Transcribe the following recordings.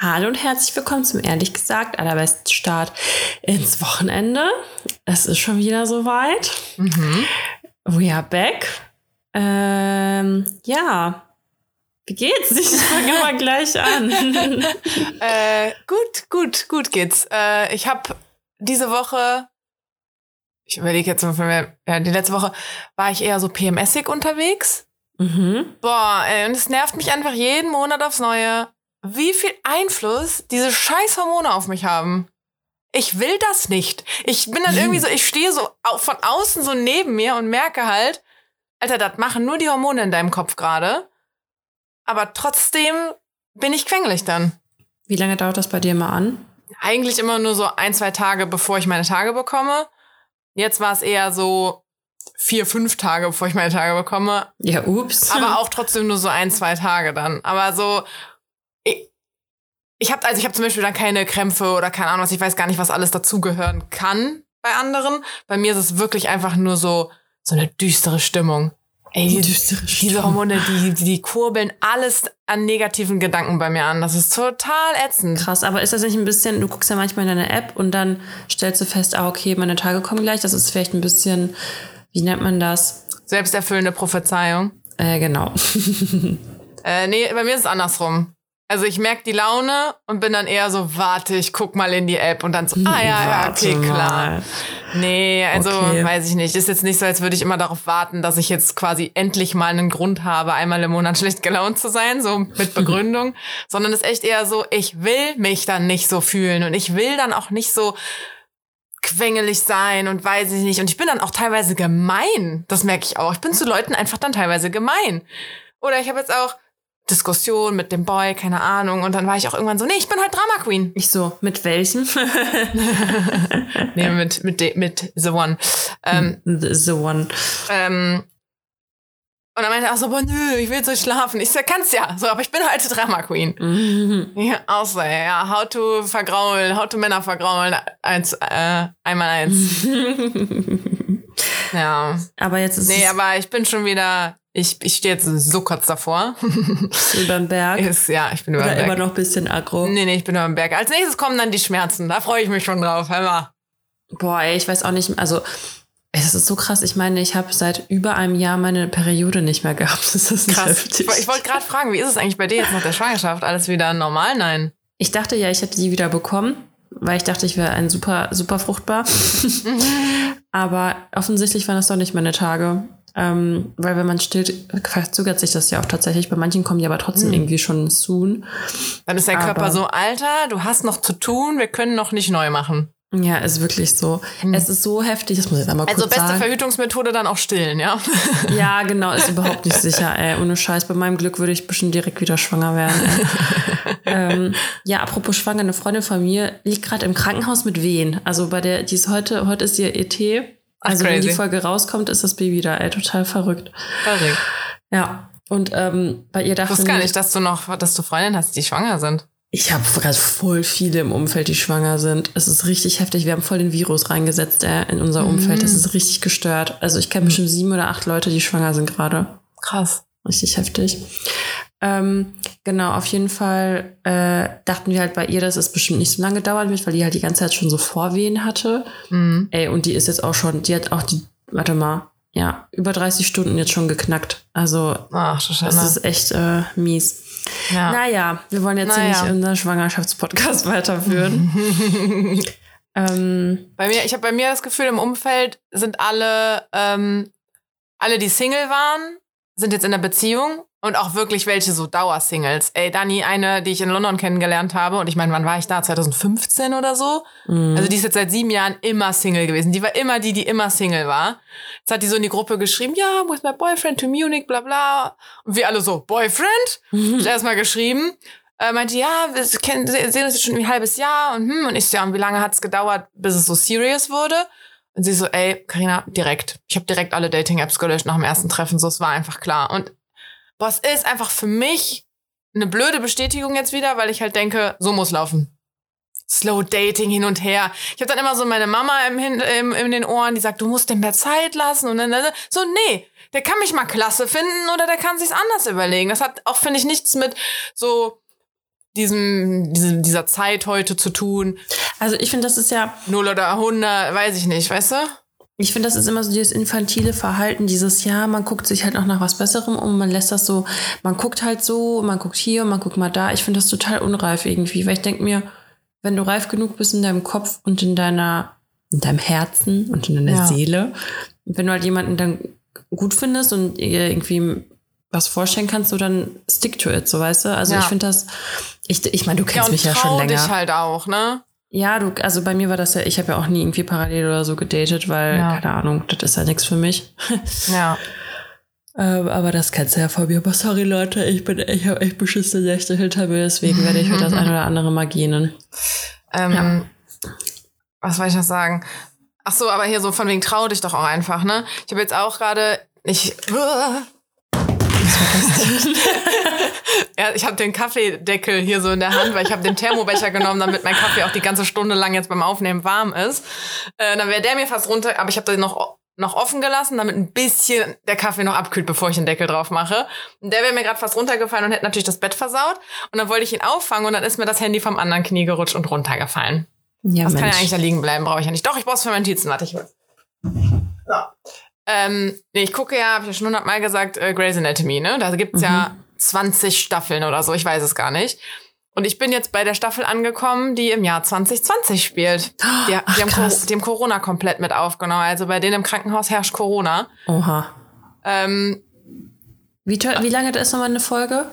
Hallo und herzlich willkommen zum ehrlich gesagt allerbesten Start ins Wochenende. Es ist schon wieder soweit. Mhm. We are back. Ähm, ja. Wie geht's? Ich fange mal gleich an. Äh, gut, gut, gut geht's. Äh, ich habe diese Woche, ich überlege jetzt mal, ja, die letzte Woche war ich eher so PMSig unterwegs. mhm. Boah, ey, und es nervt mich einfach jeden Monat aufs Neue, wie viel Einfluss diese scheiß Hormone auf mich haben. Ich will das nicht. Ich bin dann irgendwie so, ich stehe so von außen so neben mir und merke halt, Alter, das machen nur die Hormone in deinem Kopf gerade. Aber trotzdem bin ich quengelig dann. Wie lange dauert das bei dir mal an? Eigentlich immer nur so ein, zwei Tage, bevor ich meine Tage bekomme. Jetzt war es eher so vier, fünf Tage, bevor ich meine Tage bekomme. Ja, ups. aber auch trotzdem nur so ein, zwei Tage dann. Aber so, ich habe also ich habe zum Beispiel dann keine Krämpfe oder keine Ahnung was, ich weiß gar nicht, was alles dazugehören kann bei anderen. Bei mir ist es wirklich einfach nur so, so eine düstere Stimmung. Ey, die, Düstere diese Stimmung. Hormone, die, die, die kurbeln alles an negativen Gedanken bei mir an. Das ist total ätzend. Krass, aber ist das nicht ein bisschen, du guckst ja manchmal in deine App und dann stellst du fest, ah, okay, meine Tage kommen gleich. Das ist vielleicht ein bisschen, wie nennt man das? Selbsterfüllende Prophezeiung. Äh, genau. Äh, nee, bei mir ist es andersrum. Also ich merke die Laune und bin dann eher so, warte, ich guck mal in die App und dann so, ah ja, ja, okay, klar. Nee, also Okay. weiß ich nicht. Ist jetzt nicht so, als würde ich immer darauf warten, dass ich jetzt quasi endlich mal einen Grund habe, einmal im Monat schlecht gelaunt zu sein, so mit Begründung, sondern ist echt eher so, ich will mich dann nicht so fühlen und ich will dann auch nicht so quengelig sein und weiß ich nicht. Und ich bin dann auch teilweise gemein. Das merke ich auch. Ich bin zu Leuten einfach dann teilweise gemein. Oder ich habe jetzt auch Diskussion mit dem Boy, keine Ahnung. Und dann war ich auch irgendwann so, nee, ich bin halt Drama Queen. Ich so, mit welchem? Nee, mit, mit, mit The One. Ähm, The One. ähm, und dann meinte er auch so, boah, nö, ich will nicht schlafen. Ich so, kannst ja. So, aber ich bin halt Drama Queen. Mhm. Ja, so, ja, how to vergraulen, how to Männer vergraulen, eins, äh, einmal eins. Ja. aber jetzt ist Nee, aber ich bin schon wieder, ich, ich stehe jetzt so kurz davor. über den Berg. Ist, ja, ich bin über Oder immer Berg. noch ein bisschen aggro. Nee, nee, ich bin über dem Berg. Als nächstes kommen dann die Schmerzen. Da freue ich mich schon drauf. Hör mal. Boah, ey, ich weiß auch nicht, also es ist so krass. Ich meine, ich habe seit über einem Jahr meine Periode nicht mehr gehabt. Das ist Krass. heftig. Ich, ich wollte gerade fragen, wie ist es eigentlich bei dir jetzt nach der Schwangerschaft? Alles wieder normal? Nein. Ich dachte ja, ich hätte die wieder bekommen, weil ich dachte, ich wäre ein super, super fruchtbar. Aber offensichtlich waren das doch nicht meine Tage. Ähm, weil wenn man stillt, verzögert sich das ja auch tatsächlich. Bei manchen kommen die aber trotzdem irgendwie schon soon. Dann ist der Aber- Körper so, Alter, du hast noch zu tun, wir können noch nicht neu machen. Ja, ist wirklich so. Es ist so heftig, das muss ich jetzt einmal Also kurz beste sagen. Verhütungsmethode dann auch stillen, ja? Ja, genau, ist überhaupt nicht sicher, ey. Ohne Scheiß. Bei meinem Glück würde ich bestimmt direkt wieder schwanger werden. Ähm, ja, apropos schwanger, eine Freundin von mir liegt gerade im Krankenhaus mit Wehen. Also bei der, die ist heute, heute ist ihr ET. Ach, Also wenn die Folge rauskommt, ist das Baby da, ey. Total verrückt. Verrückt. Ja. Und ähm, bei ihr Ich dachte wusste gar ich- nicht, dass du noch, dass du Freundinnen hast, die schwanger sind. ich habe gerade voll viele im Umfeld, die schwanger sind. Es ist richtig heftig. Wir haben voll den Virus reingesetzt äh, in unser Umfeld. Das ist richtig gestört. Also ich kenne bestimmt sieben oder acht Leute, die schwanger sind gerade. Krass. Richtig heftig. Ähm, genau, auf jeden Fall äh, dachten wir halt bei ihr, dass es bestimmt nicht so lange dauern wird, weil die halt die ganze Zeit schon so Vorwehen hatte. Mhm. Ey, und die ist jetzt auch schon, die hat auch die, warte mal, ja, über 30 Stunden jetzt schon geknackt. Also Ach, das ist echt äh, mies. Ja. Naja, wir wollen jetzt Naja. nicht unseren Schwangerschaftspodcast weiterführen. ähm, Bei mir, ich habe bei mir das Gefühl, im Umfeld sind alle, ähm, alle, die Single waren, sind jetzt in der Beziehung und auch wirklich welche so Dauersingles. Ey, Dani, eine, die ich in London kennengelernt habe, und ich meine, wann war ich da? 2015 oder so? mh. Also die ist jetzt seit sieben Jahren immer Single gewesen. Die war immer die, die immer Single war. Jetzt hat die so in die Gruppe geschrieben, ja, with my boyfriend to Munich, bla bla. Und wir alle so, Boyfriend? Hab ich erstmal geschrieben. Äh, meinte, ja, wir kennen, se- sehen uns jetzt schon ein halbes Jahr und hm, und ich so, ja, und wie lange hat's gedauert, bis es so serious wurde? Und sie so, ey, Karina, direkt. Ich habe direkt alle Dating-Apps gelöscht nach dem ersten Treffen, so, es war einfach klar. Und boah, es ist einfach für mich eine blöde Bestätigung jetzt wieder, weil ich halt denke, so muss laufen. Slow Dating hin und her. Ich habe dann immer so meine Mama im, im, in den Ohren, die sagt, du musst dem mehr Zeit lassen und dann- so nee, der kann mich mal klasse finden oder der kann sich's anders überlegen. Das hat auch finde ich nichts mit so diesem, diesem, dieser Zeit heute zu tun. Also ich finde, das ist ja. Null oder 100, weiß ich nicht, weißt du? Ich finde, das ist immer so dieses infantile Verhalten, dieses Ja, man guckt sich halt auch nach was Besserem um, man lässt das so, man guckt halt so, man guckt hier, man guckt mal da. Ich finde das total unreif irgendwie, weil ich denke mir, wenn du reif genug bist in deinem Kopf und in deiner, in deinem Herzen und in deiner ja. Seele, wenn du halt jemanden dann gut findest und irgendwie was vorstellen kannst, so dann stick to it, so weißt du. Also ja. ich finde das, ich, ich meine, du kennst ja, mich ja schon länger. dich halt auch, ne? Ja, du, also bei mir war das ja, ich habe ja auch nie irgendwie parallel oder so gedatet, weil, ja. keine Ahnung, das ist ja nichts für mich. Ja. ähm, aber das kennst du ja von mir. Aber sorry, Leute, ich bin, ich habe echt beschissene Nächte hinter mir, deswegen werde ich mir das ein oder andere mal gehen. Ähm, ja. Was wollte ich noch sagen? Ach so, aber hier so von wegen trau dich doch auch einfach, ne? Ich habe jetzt auch gerade, ich, ja, ich habe den Kaffeedeckel hier so in der Hand, weil ich habe den Thermobecher genommen, damit mein Kaffee auch die ganze Stunde lang jetzt beim Aufnehmen warm ist. Äh, dann wäre der mir fast runter, aber ich habe den noch noch offen gelassen, damit ein bisschen der Kaffee noch abkühlt, bevor ich den Deckel drauf mache. Und der wäre mir gerade fast runtergefallen und hätte natürlich das Bett versaut. Und dann wollte ich ihn auffangen und dann ist mir das Handy vom anderen Knie gerutscht und runtergefallen. Ja, das Mensch. kann ja eigentlich da liegen bleiben, brauche ich ja nicht. Doch, ich brauche es für meinen Notizen. Warte, ich will. So. Ähm, nee, ich gucke ja, habe ich ja schon hundertmal gesagt, äh, Grey's Anatomy, ne? Da gibt's mhm. ja 20 Staffeln oder so, ich weiß es gar nicht. Und ich bin jetzt bei der Staffel angekommen, die im Jahr 2020 spielt. Die, Ach, die, haben, die haben, Corona komplett mit aufgenommen. Also bei denen im Krankenhaus herrscht Corona. Oha. Ähm, wie, wie lange ist nochmal eine Folge?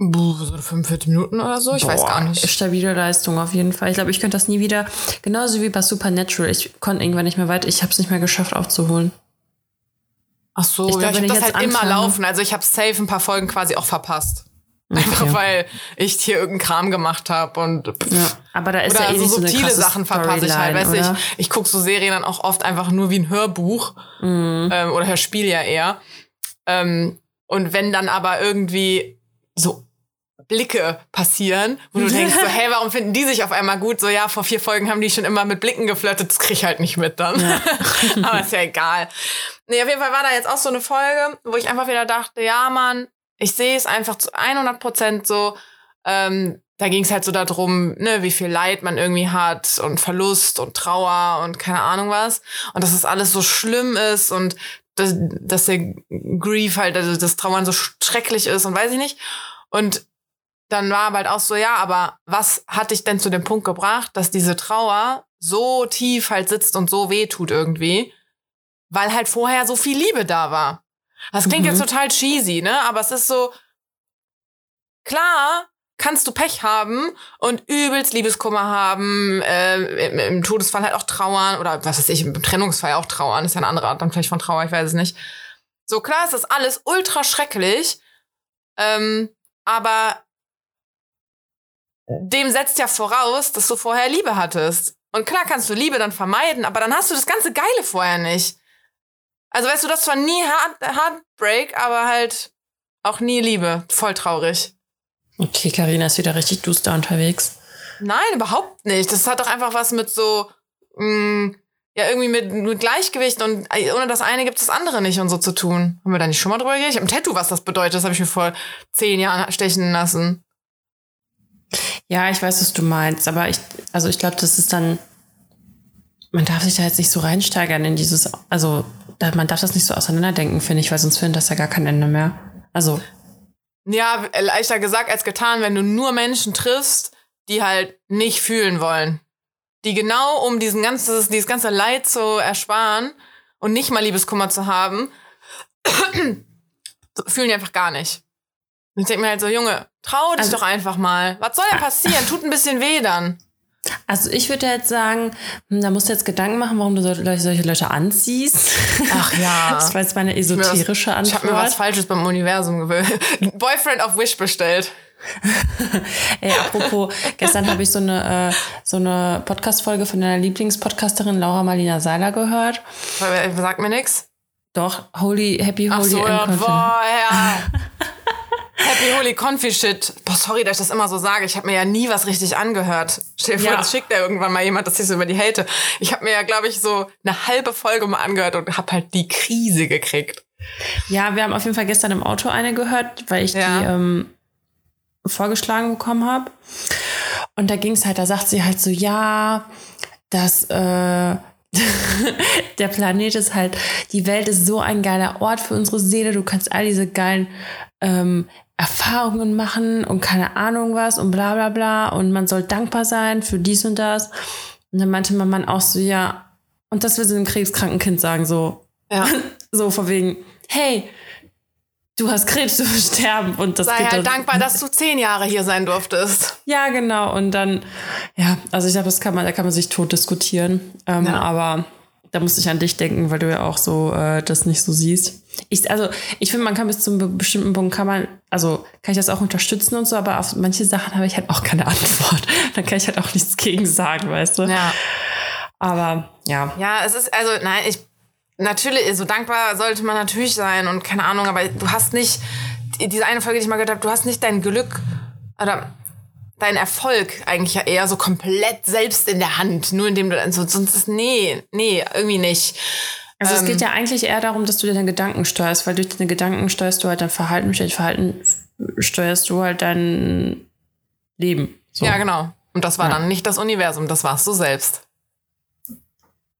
so 45 Minuten oder so, ich Boah, weiß gar nicht. Stabile Leistung auf jeden Fall. Ich glaube, ich könnte das nie wieder, genauso wie bei Supernatural. Ich konnte irgendwann nicht mehr weiter, ich habe es nicht mehr geschafft aufzuholen. Ach so, ich, glaub, ja, ich habe das halt anfange, immer laufen. Also ich habe safe ein paar Folgen quasi auch verpasst. Okay. Einfach weil ich hier irgendeinen Kram gemacht habe und ja, aber da ist oder ja eh so so subtile Sachen verpasse ich halt. Oder? ich, ich gucke so Serien dann auch oft einfach nur wie ein Hörbuch mhm. ähm, oder Hörspiel ja eher. Ähm, und wenn dann aber irgendwie so Blicke passieren, wo du denkst, so, hey, warum finden die sich auf einmal gut? So, ja, vor vier Folgen haben die schon immer mit Blicken geflirtet, das krieg ich halt nicht mit dann. Ja. Aber ist ja egal. Nee, auf jeden Fall war da jetzt auch so eine Folge, wo ich einfach wieder dachte, ja, Mann, ich sehe es einfach zu 100 Prozent so, ähm, da ging es halt so darum, ne, wie viel Leid man irgendwie hat und Verlust und Trauer und keine Ahnung was. Und dass das alles so schlimm ist und dass, dass der Grief halt, also das Trauern so schrecklich ist und weiß ich nicht. Und dann war halt auch so, ja, aber was hat dich denn zu dem Punkt gebracht, dass diese Trauer so tief halt sitzt und so weh tut irgendwie? Weil halt vorher so viel Liebe da war. Das klingt mhm. jetzt total cheesy, ne? Aber es ist so, klar, kannst du Pech haben und übelst Liebeskummer haben, äh, im, im, Todesfall halt auch trauern oder was weiß ich, im Trennungsfall auch trauern, ist ja eine andere Art dann vielleicht von Trauer, ich weiß es nicht. So klar ist das alles ultra schrecklich, ähm, aber dem setzt ja voraus, dass du vorher Liebe hattest. Und klar kannst du Liebe dann vermeiden, aber dann hast du das ganze Geile vorher nicht. Also weißt du, das war nie Heart Heartbreak, aber halt auch nie Liebe. Voll traurig. Okay, Karina ist wieder richtig duster unterwegs. Nein, überhaupt nicht. Das hat doch einfach was mit so, mh, mm, ja, irgendwie mit, mit Gleichgewicht und äh, ohne das eine gibt es das andere nicht und so zu tun. Haben wir da nicht schon mal drüber geredet? Ich habe ein Tattoo, was das bedeutet. Das habe ich mir vor zehn Jahren stechen lassen. Ja, ich weiß, was du meinst, aber ich, also ich glaube, das ist dann, man darf sich da jetzt nicht so reinsteigern in dieses, also man darf das nicht so auseinanderdenken, finde ich, weil sonst findet das ja gar kein Ende mehr. Also. Ja, leichter gesagt als getan, wenn du nur Menschen triffst, die halt nicht fühlen wollen. Die genau, um diesen ganzes, dieses ganze Leid zu ersparen und nicht mal Liebeskummer zu haben, fühlen die einfach gar nicht. Und ich denke mir halt so, Junge, trau dich also, doch einfach mal. Was soll denn passieren? Tut ein bisschen weh dann. Also ich würde jetzt sagen, hm, da musst du jetzt Gedanken machen, warum du solche Leute anziehst. Ach ja. Das war jetzt meine esoterische Antwort. Ich habe mir was Falsches beim Universum gewählt. Boyfriend of Wish bestellt. Ey, apropos, gestern habe ich so eine, äh, so eine Podcast-Folge von deiner Lieblingspodcasterin Laura Marlina Seiler gehört. Sagt mir nix. Doch, Holy, Happy Holy Ach so, ja, boah, ja. Happy Holy Confi Shit. Boah, sorry, dass ich das immer so sage. Ich habe mir ja nie was richtig angehört. Stell dir vor, ja. das schickt ja irgendwann mal jemand, dass ich so über die hate. Ich habe mir ja, glaube ich, so eine halbe Folge mal angehört und habe halt die Krise gekriegt. Ja, wir haben auf jeden Fall gestern im Auto eine gehört, weil ich ja. die, ähm, vorgeschlagen bekommen habe. Und da ging es halt, da sagt sie halt so, ja, dass äh, der Planet ist halt, die Welt ist so ein geiler Ort für unsere Seele. Du kannst all diese geilen ähm, Erfahrungen machen und keine Ahnung was und bla bla bla. Und man soll dankbar sein für dies und das. Und dann meinte mein Mann auch so, ja, und das will sie einem krebskranken Kind sagen, so. Ja. so von wegen, hey, du hast Krebs, du wirst sterben. Und das Sei halt dankbar, dass du zehn Jahre hier sein durftest. Ja, genau. Und dann, ja, also ich glaube, das kann man, da kann man sich tot diskutieren. Ähm, Ja. Aber da muss ich an dich denken, weil du ja auch so äh, das nicht so siehst. Ich, also ich finde, man kann bis zu einem be- bestimmten Punkt kann man, also kann ich das auch unterstützen und so, aber auf manche Sachen habe ich halt auch keine Antwort. Dann kann ich halt auch nichts gegen sagen, weißt du? Ja. Aber ja. Ja, es ist, also, nein, ich, natürlich, so dankbar sollte man natürlich sein und keine Ahnung, aber du hast nicht, die- diese eine Folge, die ich mal gehört habe, du hast nicht dein Glück oder dein Erfolg eigentlich ja eher so komplett selbst in der Hand, nur indem du dann so, sonst ist, nee, nee, irgendwie nicht. Also es Ähm, geht ja eigentlich eher darum, dass du deine Gedanken steuerst, weil durch deine Gedanken steuerst du halt dein Verhalten, durch dein Verhalten steuerst du halt dein Leben. So. Ja, genau. Und das war Ja. dann nicht das Universum, das warst du selbst.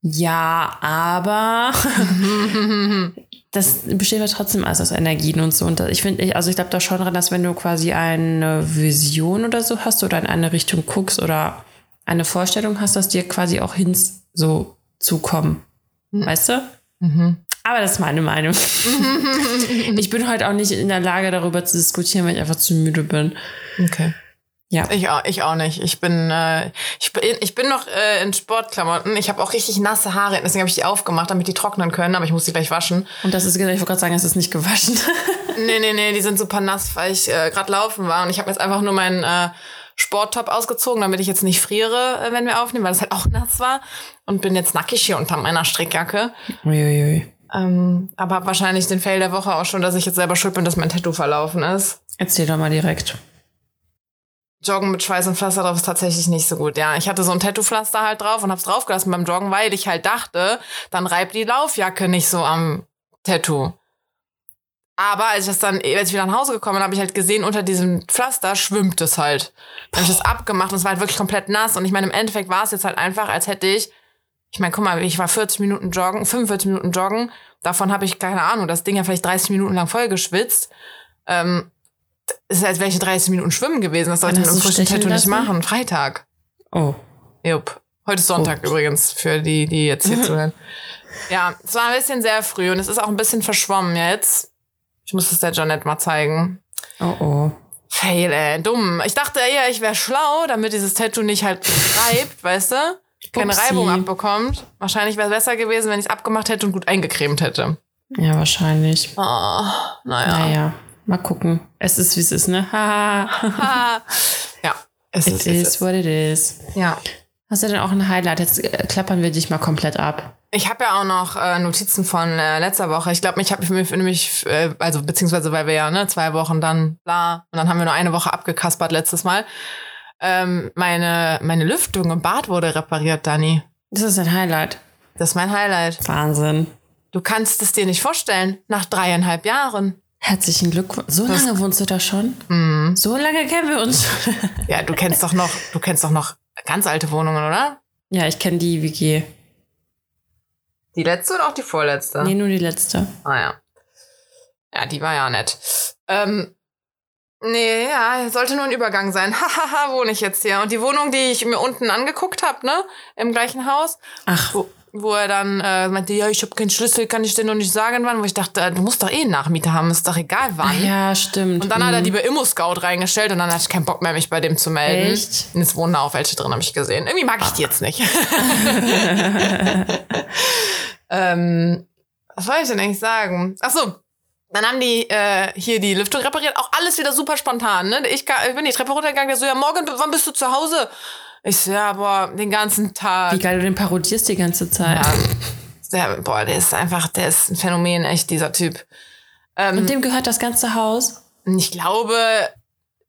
Ja, aber das besteht ja trotzdem alles aus Energien und so. Und ich finde, also ich glaube da schon dran, dass wenn du quasi eine Vision oder so hast oder in eine Richtung guckst oder eine Vorstellung hast, dass dir quasi auch Hints so zukommen. Weißt du? Aber das ist meine Meinung. ich bin halt auch nicht in der Lage, darüber zu diskutieren, weil ich einfach zu müde bin. Okay. Ja. Ich auch, ich auch nicht. Ich bin, äh, ich bin, ich bin noch äh, in Sportklamotten. Ich habe auch richtig nasse Haare, deswegen habe ich die aufgemacht, damit die trocknen können, aber ich muss die gleich waschen. Und das ist, genau, ich wollte gerade sagen, es ist nicht gewaschen. Nee, nee, nee, die sind super nass, weil ich äh, gerade laufen war und ich habe jetzt einfach nur meinen äh, Sporttop ausgezogen, damit ich jetzt nicht friere, äh, wenn wir aufnehmen, weil es halt auch nass war und bin jetzt nackig hier unter meiner Strickjacke. Uiuiui. Ähm, aber hab wahrscheinlich den Fail der Woche auch schon, dass ich jetzt selber schuld bin, dass mein Tattoo verlaufen ist. Erzähl doch mal direkt. Joggen mit Schweiß und Pflaster drauf ist tatsächlich nicht so gut. Ja, ich hatte so ein Tattoo-Pflaster halt drauf und hab's draufgelassen beim Joggen, weil ich halt dachte, dann reibt die Laufjacke nicht so am Tattoo. Aber als ich das dann, als ich wieder nach Hause gekommen bin, habe ich halt gesehen, unter diesem Pflaster schwimmt es halt. Dann habe ich das abgemacht und es war halt wirklich komplett nass. Und ich meine, im Endeffekt war es jetzt halt einfach, als hätte ich, ich meine, guck mal, ich war 40 Minuten joggen, 45 Minuten joggen. Davon habe ich, keine Ahnung, das Ding ja vielleicht 30 Minuten lang voll geschwitzt. Ähm, es ist, als wäre ich 30 Minuten schwimmen gewesen. Das sollte im du frischen Tattoo nicht machen. Freitag. Oh. Jupp. Heute ist Sonntag übrigens, für die, die jetzt hier zuhören. Ja, es war ein bisschen sehr früh und es ist auch ein bisschen verschwommen jetzt. Ich muss es der Janette mal zeigen. Oh oh. Fail, ey, dumm. Ich dachte eher, ich wäre schlau, damit dieses Tattoo nicht halt reibt, weißt du? Keine Upsi. Reibung abbekommt. Wahrscheinlich wäre es besser gewesen, wenn ich es abgemacht hätte und gut eingecremt hätte. Ja, wahrscheinlich. Oh, naja. Naja, mal gucken. Es ist, wie es ist, ne? Ah. ja, es It ist, es is ist. what it is. Ja. Hast du denn auch ein Highlight? Jetzt äh, klappern wir dich mal komplett ab. Ich habe ja auch noch äh, Notizen von äh, letzter Woche. Ich glaube, ich habe mich nämlich, äh, also beziehungsweise weil wir ja ne zwei Wochen dann bla und dann haben wir nur eine Woche abgekaspert letztes Mal. Ähm, meine meine Lüftung im Bad wurde repariert, Dani. Das ist ein Highlight. Das ist mein Highlight. Wahnsinn. Du kannst es dir nicht vorstellen. Nach dreieinhalb Jahren. Herzlichen Glückwunsch. So Das- lange wohnst du da schon? Mhm. So lange kennen wir uns. Ja, du kennst doch noch, du kennst doch noch ganz alte Wohnungen, oder? ja, ich kenne die WG. Die letzte oder auch die vorletzte? Nee, nur die letzte. Ah ja. Ja, die war ja nett. Ähm, nee, ja, sollte nur ein Übergang sein. Hahaha, wohne ich jetzt hier. Und die Wohnung, die ich mir unten angeguckt habe, ne, im gleichen Haus, Ach, wo, wo er dann äh, meinte, ja, ich habe keinen Schlüssel, kann ich dir noch nicht sagen, wann. Wo ich dachte, äh, du musst doch eh einen Nachmieter haben, ist doch egal wann. ja, stimmt. Und dann hat er Mhm. die bei Immo-Scout reingestellt und dann hatte ich keinen Bock mehr, mich bei dem zu melden. Echt? Und es wohnen da auch welche drin, habe ich gesehen. Irgendwie mag ich die jetzt nicht. ähm, was soll ich denn eigentlich sagen? Ach so, dann haben die äh, hier die Lüftung repariert. Auch alles wieder super spontan. Ne? Ich, ich bin die Treppe runtergegangen, der so, ja, morgen, wann bist du zu Hause? Ich so, ja, boah, den ganzen Tag. Wie geil du den parodierst die ganze Zeit. Ja, der, boah, der ist einfach, der ist ein Phänomen, echt, dieser Typ. Ähm, Und dem gehört das ganze Haus? ich glaube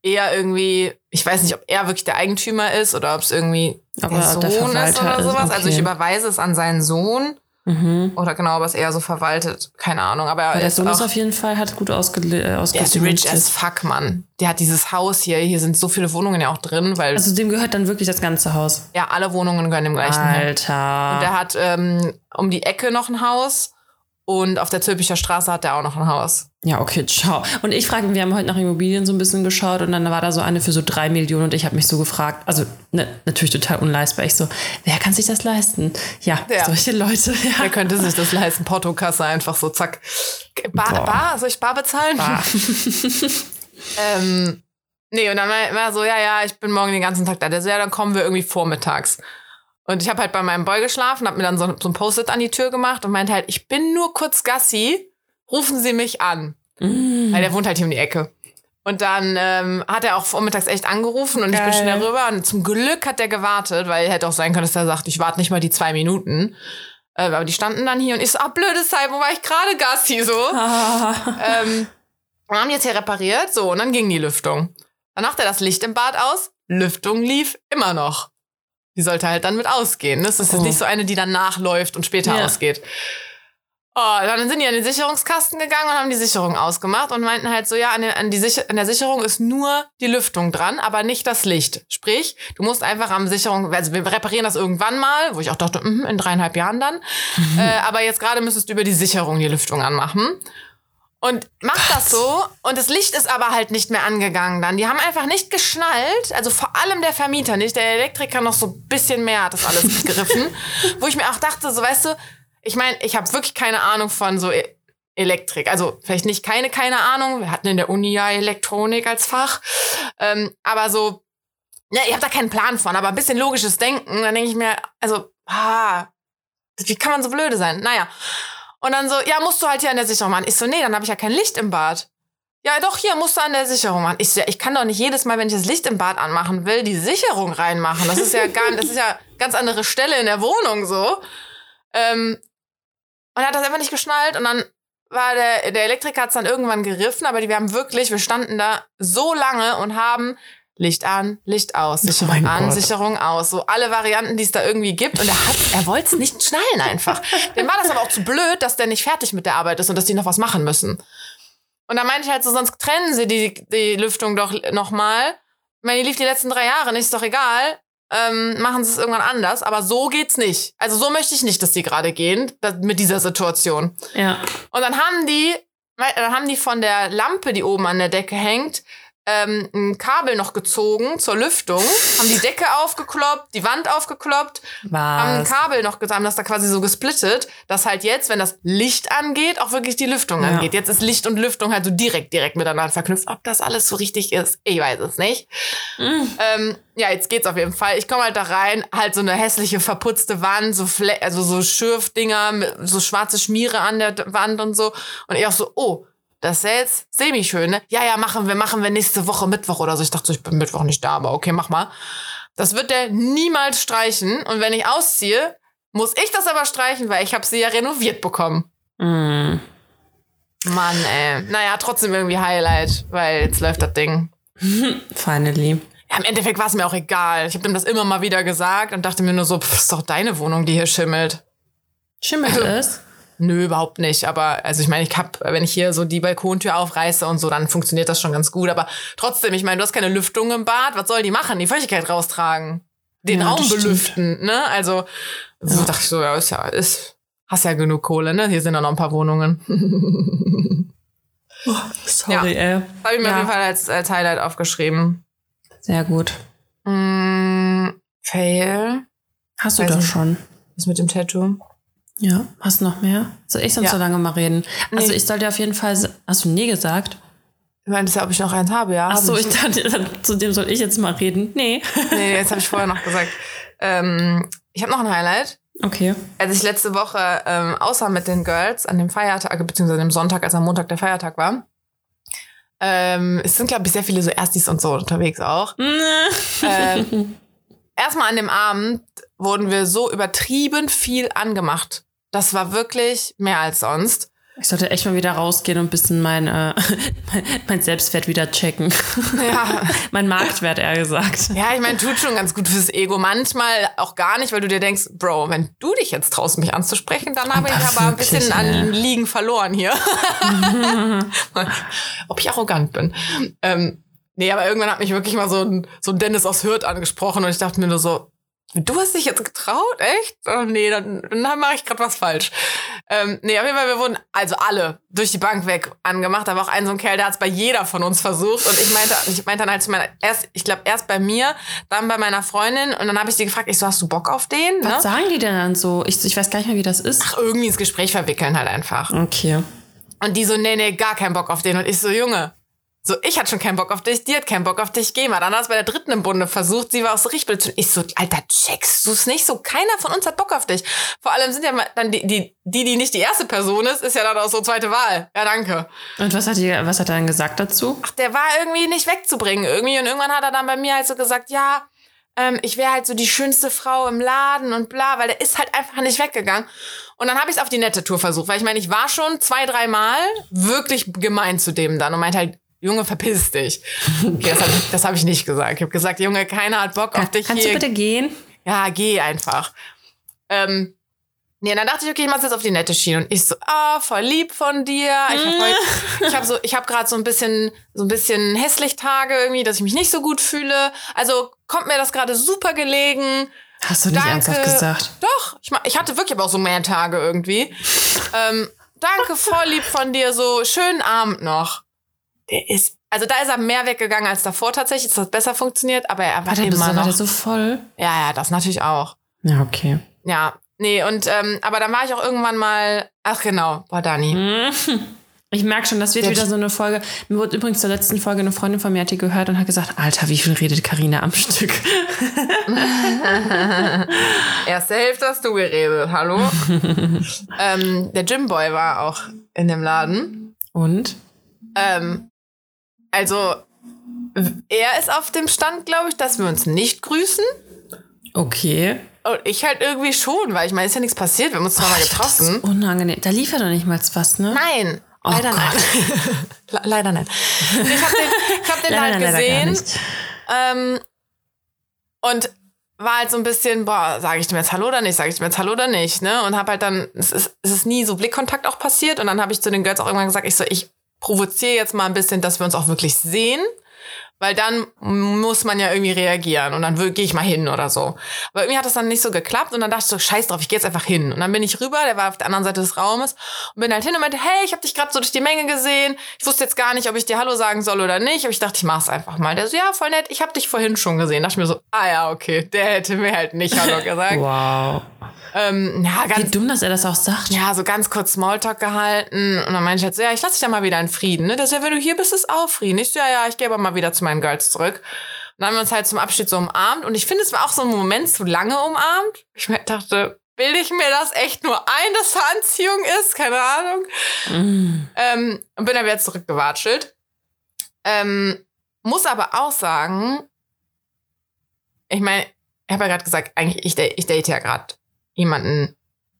eher irgendwie, ich weiß nicht, ob er wirklich der Eigentümer ist oder ob es irgendwie Aber der Sohn der ist oder ist, sowas. Also ich okay. überweise es an seinen Sohn. Mhm. Oder genau, aber es eher so verwaltet. Keine Ahnung. Aber Weil er der ist Sohn ist auf jeden Fall, hat gut ausge äh, der ist rich as fuck, Mann. Der hat dieses Haus hier. Hier sind so viele Wohnungen ja auch drin, weil Also dem gehört dann wirklich das ganze Haus. ja alle Wohnungen gehören dem gleichen. Haus. Alter. Und der hat ähm, um die Ecke noch ein Haus. Und auf der Zülpicher Straße hat er auch noch ein Haus. Ja, okay, ciao. Und ich frage, wir haben heute nach Immobilien so ein bisschen geschaut und dann war da so eine für so drei Millionen und ich habe mich so gefragt, also ne, natürlich total unleistbar. Ich so, wer kann sich das leisten? Ja, Ja. solche Leute. Ja. Wer könnte sich das leisten? Portokasse einfach so, zack. Bar, Boah. Bar? Soll ich Bar bezahlen? Bar. ähm, nee, und dann war war er so, ja, ja, ich bin morgen den ganzen Tag da. Der so, ja, dann kommen wir irgendwie vormittags. Und ich habe halt bei meinem Boy geschlafen, habe mir dann so, so ein Post-it an die Tür gemacht und meinte halt, ich bin nur kurz Gassi, rufen Sie mich an. Mm. Weil der wohnt halt hier um die Ecke. Und dann ähm, hat er auch vormittags echt angerufen und ich bin Geil. schnell rüber. Und zum Glück hat der gewartet, weil hätte auch sein können, dass er sagt, ich warte nicht mal die zwei Minuten. Äh, aber die standen dann hier und ich so, ah, blödes Zeit, wo war ich gerade Gassi so? Ah. ähm, und haben jetzt hier repariert, so, und dann ging die Lüftung. Dann macht er das Licht im Bad aus, Lüftung lief immer noch. Die sollte halt dann mit ausgehen. ne? Das ist jetzt Oh. nicht so eine, die dann nachläuft und später Ja. ausgeht. Oh, dann sind die an den Sicherungskasten gegangen und haben die Sicherung ausgemacht und meinten halt so, ja, an, der- an, die Sicher an der Sicherung ist nur die Lüftung dran, aber nicht das Licht. Sprich, du musst einfach am Sicherung, also wir reparieren das irgendwann mal, wo ich auch dachte, mhm, in dreieinhalb Jahren dann. Äh, aber jetzt gerade müsstest du über die Sicherung die Lüftung anmachen. Und macht das so und das Licht ist aber halt nicht mehr angegangen dann. Die haben einfach nicht geschnallt, also vor allem der Vermieter nicht, der Elektriker noch so ein bisschen mehr hat das alles gegriffen, wo ich mir auch dachte, so weißt du, ich meine, ich habe wirklich keine Ahnung von so E- Elektrik, also vielleicht nicht keine, keine Ahnung, wir hatten in der Uni ja Elektronik als Fach, ähm, aber so, ja, ich habe da keinen Plan von, aber ein bisschen logisches Denken, dann denke ich mir, also, ah, wie kann man so blöde sein? Naja. Und dann so, ja, musst du halt hier an der Sicherung machen. Ich so, nee, dann habe ich ja kein Licht im Bad. Ja, doch, hier musst du an der Sicherung machen. Ich so, ja, ich kann doch nicht jedes Mal, wenn ich das Licht im Bad anmachen will, die Sicherung reinmachen. Das ist ja gar das ist ja ganz andere Stelle in der Wohnung so. Ähm, und er hat das einfach nicht geschnallt und dann war der, der Elektriker hat es dann irgendwann geriffen, aber die, wir haben wirklich, wir standen da so lange und haben Licht an, Licht aus, Sicherung mein an, Gott. Sicherung aus. So alle Varianten, die es da irgendwie gibt. Und er hat, er wollte es nicht schnallen einfach. Dem war das aber auch zu blöd, dass der nicht fertig mit der Arbeit ist und dass die noch was machen müssen. Und da meinte ich halt so, sonst trennen sie die, die Lüftung doch nochmal. Ich meine, die lief die letzten drei Jahre, nicht, ist doch egal. Ähm, machen sie es irgendwann anders. Aber so geht's nicht. Also so möchte ich nicht, dass die gerade gehen, mit dieser Situation. Ja. Und dann haben die, dann haben die von der Lampe, die oben an der Decke hängt, ähm, ein Kabel noch gezogen zur Lüftung, haben die Decke aufgekloppt, die Wand aufgekloppt, haben ein Was? Kabel noch getan, das da quasi so gesplittet, dass halt jetzt, wenn das Licht angeht, auch wirklich die Lüftung Ja. angeht. Jetzt ist Licht und Lüftung halt so direkt, direkt miteinander verknüpft. Ob das alles so richtig ist, ich weiß es nicht. Mhm. Ähm, ja, jetzt geht's auf jeden Fall. Ich komme halt da rein, halt so eine hässliche, verputzte Wand, so Fle also so Schürfdinger, so schwarze Schmiere an der Wand und so. Und ich auch so, oh, das ist jetzt semi-schön, ne? Ja, ja, machen wir, machen wir nächste Woche Mittwoch oder so. Ich dachte so, ich bin Mittwoch nicht da, aber okay, mach mal. Das wird der niemals streichen. Und wenn ich ausziehe, muss ich das aber streichen, weil ich habe sie ja renoviert bekommen. Mm. Mann, ey. Naja, trotzdem irgendwie Highlight, weil jetzt läuft das Ding. Finally. Ja, im Endeffekt war es mir auch egal. Ich habe dem das immer mal wieder gesagt und dachte mir nur so, pff, ist doch deine Wohnung, die hier schimmelt. Schimmelt es? Nö, überhaupt nicht. Aber also ich meine, ich hab, wenn ich hier so die Balkontür aufreiße und so, dann funktioniert das schon ganz gut. Aber trotzdem, ich meine, du hast keine Lüftung im Bad. Was soll die machen? Die Feuchtigkeit raustragen. Den Ja, Raum stimmt. belüften, ne? Also so Ja. dachte ich so, ja, ist ja, ist, hast ja genug Kohle, ne? Hier sind ja noch ein paar Wohnungen. Sorry, ey. Habe ich mir Ja. auf jeden Fall als, als Highlight aufgeschrieben. Sehr gut. Mm, Fail. Hast du Weiß doch schon. Was mit dem Tattoo? Ja. Hast du noch mehr? Soll ich sonst Ja. so lange mal reden? Also Nee. ich soll dir auf jeden Fall. Hast du nie gesagt? Du meintest ja, ob ich noch eins habe, ja. Ach so, ich. ich dachte, zu dem soll ich jetzt mal reden. Nee. Nee, jetzt habe ich vorher noch gesagt. Ähm, ich habe noch ein Highlight. Okay. Als ich letzte Woche ähm, außer mit den Girls an dem Feiertag, beziehungsweise dem Sonntag, als am Montag der Feiertag war, ähm, es sind, glaube ich, sehr viele so Erstis und so unterwegs auch. Ähm, erstmal an dem Abend wurden wir so übertrieben viel angemacht. Das war wirklich mehr als sonst. Ich sollte echt mal wieder rausgehen und ein bisschen mein, äh, mein, Selbstwert wieder checken. Ja. mein Marktwert, eher gesagt. Ja, ich meine, tut schon ganz gut fürs Ego. Manchmal auch gar nicht, weil du dir denkst, Bro, wenn du dich jetzt traust, mich anzusprechen, dann habe ich Aber ein bisschen an ey. Liegen verloren hier. Ob ich arrogant bin. Ähm, nee, aber irgendwann hat mich wirklich mal so ein, so ein Dennis aus Hürth angesprochen und ich dachte mir nur so, du hast dich jetzt getraut? Echt? Oh, nee, dann, dann mache ich gerade was falsch. Ähm, nee, auf jeden Fall, wir wurden also alle durch die Bank weg angemacht. Da war auch ein so ein Kerl, der hat es bei jeder von uns versucht. Und ich meinte, ich meinte dann halt zu meiner, erst, ich glaube, erst bei mir, dann bei meiner Freundin. Und dann habe ich sie gefragt, ich so, hast du Bock auf den? Ne? Was sagen die denn dann so? Ich, ich weiß gar nicht mehr, wie das ist. Ach, irgendwie ins Gespräch verwickeln halt einfach. Okay. Und die so, nee, nee, gar keinen Bock auf den. Und ich so, Junge, so, ich hatte schon keinen Bock auf dich, die hat keinen Bock auf dich, geh mal. Dann hat es bei der dritten im Bunde versucht, sie war auch so richtig blöd. Ich so, Alter, checkst du es nicht? So, keiner von uns hat Bock auf dich. Vor allem sind ja dann die, die, die, die nicht die erste Person ist, ist ja dann auch so zweite Wahl. Ja, danke. Und was hat, die, was hat er dann gesagt dazu? Ach, der war irgendwie nicht wegzubringen irgendwie. Und irgendwann hat er dann bei mir halt so gesagt, ja, ähm, ich wäre halt so die schönste Frau im Laden und bla, weil der ist halt einfach nicht weggegangen. Und dann habe ich es auf die nette Tour versucht, weil ich meine, ich war schon zwei, drei Mal wirklich gemein zu dem dann und meinte halt, Junge, verpiss dich. Okay, das habe ich, das hab ich nicht gesagt. Ich habe gesagt, Junge, keiner hat Bock auf dich Kannst hier. du bitte gehen? Ja, geh einfach. Ähm, nee, dann dachte ich, okay, ich mach's jetzt auf die nette Schiene. Und ich so, ah, voll lieb von dir. Ich habe heute, ich habe so, ich habe gerade so ein bisschen, so ein bisschen hässlich Tage irgendwie, dass ich mich nicht so gut fühle. Also kommt mir das gerade super gelegen. Hast du nicht Danke. ernsthaft gesagt? Doch, ich, ich hatte wirklich aber auch so mehr Tage irgendwie. ähm, danke, voll lieb von dir, so schönen Abend noch. Der ist, also da ist er mehr weggegangen als davor tatsächlich. Das hat besser funktioniert, aber er war, War der, immer war noch. der so voll? ja, ja, das natürlich auch. Ja, okay. Ja, nee, und ähm, aber dann war ich auch irgendwann mal, ach genau, boah, Dani. Ich merke schon, das wird Der- wieder so eine Folge. Mir wurde übrigens zur letzten Folge eine Freundin von mir hat die gehört und hat gesagt, Alter, wie viel redet Karina am Stück? Erste Hälfte hast du geredet, hallo? ähm, der Gymboy war auch in dem Laden. Und? Ähm, also, er ist auf dem Stand, glaube ich, dass wir uns nicht grüßen. Okay. Und ich halt irgendwie schon, weil ich meine, ist ja nichts passiert, wir haben uns zwar mal Das ist getroffen. unangenehm. Da lief er doch nicht mal was, ne? Nein, Oh leider nein. Le- leider nein. Ich habe den, ich hab den Leider, halt gesehen. Ähm, und war halt so ein bisschen, boah, sage ich dem jetzt Hallo oder nicht, sage ich dem jetzt Hallo oder nicht, ne? Und habe halt dann, es ist, es ist nie so Blickkontakt auch passiert. Und dann habe ich zu den Girls auch irgendwann gesagt, ich so, ich provoziere jetzt mal ein bisschen, dass wir uns auch wirklich sehen. Weil dann muss man ja irgendwie reagieren und dann gehe ich mal hin oder so. Aber irgendwie hat das dann nicht so geklappt und dann dachte ich so, scheiß drauf, ich gehe jetzt einfach hin. Und dann bin ich rüber, der war auf der anderen Seite des Raumes und bin halt hin und meinte, hey, ich habe dich gerade so durch die Menge gesehen. Ich wusste jetzt gar nicht, ob ich dir Hallo sagen soll oder nicht, aber ich dachte, ich mach's einfach mal. Der so, ja, voll nett, ich habe dich vorhin schon gesehen. dachte ich mir so, ah ja, okay, der hätte mir halt nicht Hallo gesagt. Wow. Ähm, ja, Wie ganz dumm, dass er das auch sagt. ja, so ganz kurz Smalltalk gehalten. Und dann meinte ich halt so, ja, ich lasse dich ja mal wieder in Frieden. Ne? Der so, ja, wenn du hier bist, ist auch Frieden. Ich so, ja, ja, ich gehe aber mal wieder zu meinen Girls zurück. Und dann haben wir uns halt zum Abschied so umarmt. Und ich finde, es war auch so ein Moment zu lange umarmt. Ich dachte, bilde ich mir das echt nur ein, dass da Anziehung ist? Keine Ahnung. Ähm, und bin dann wieder zurückgewatschelt. Ähm, muss aber auch sagen, ich meine, ich habe ja gerade gesagt, eigentlich, ich, ich date ja gerade jemanden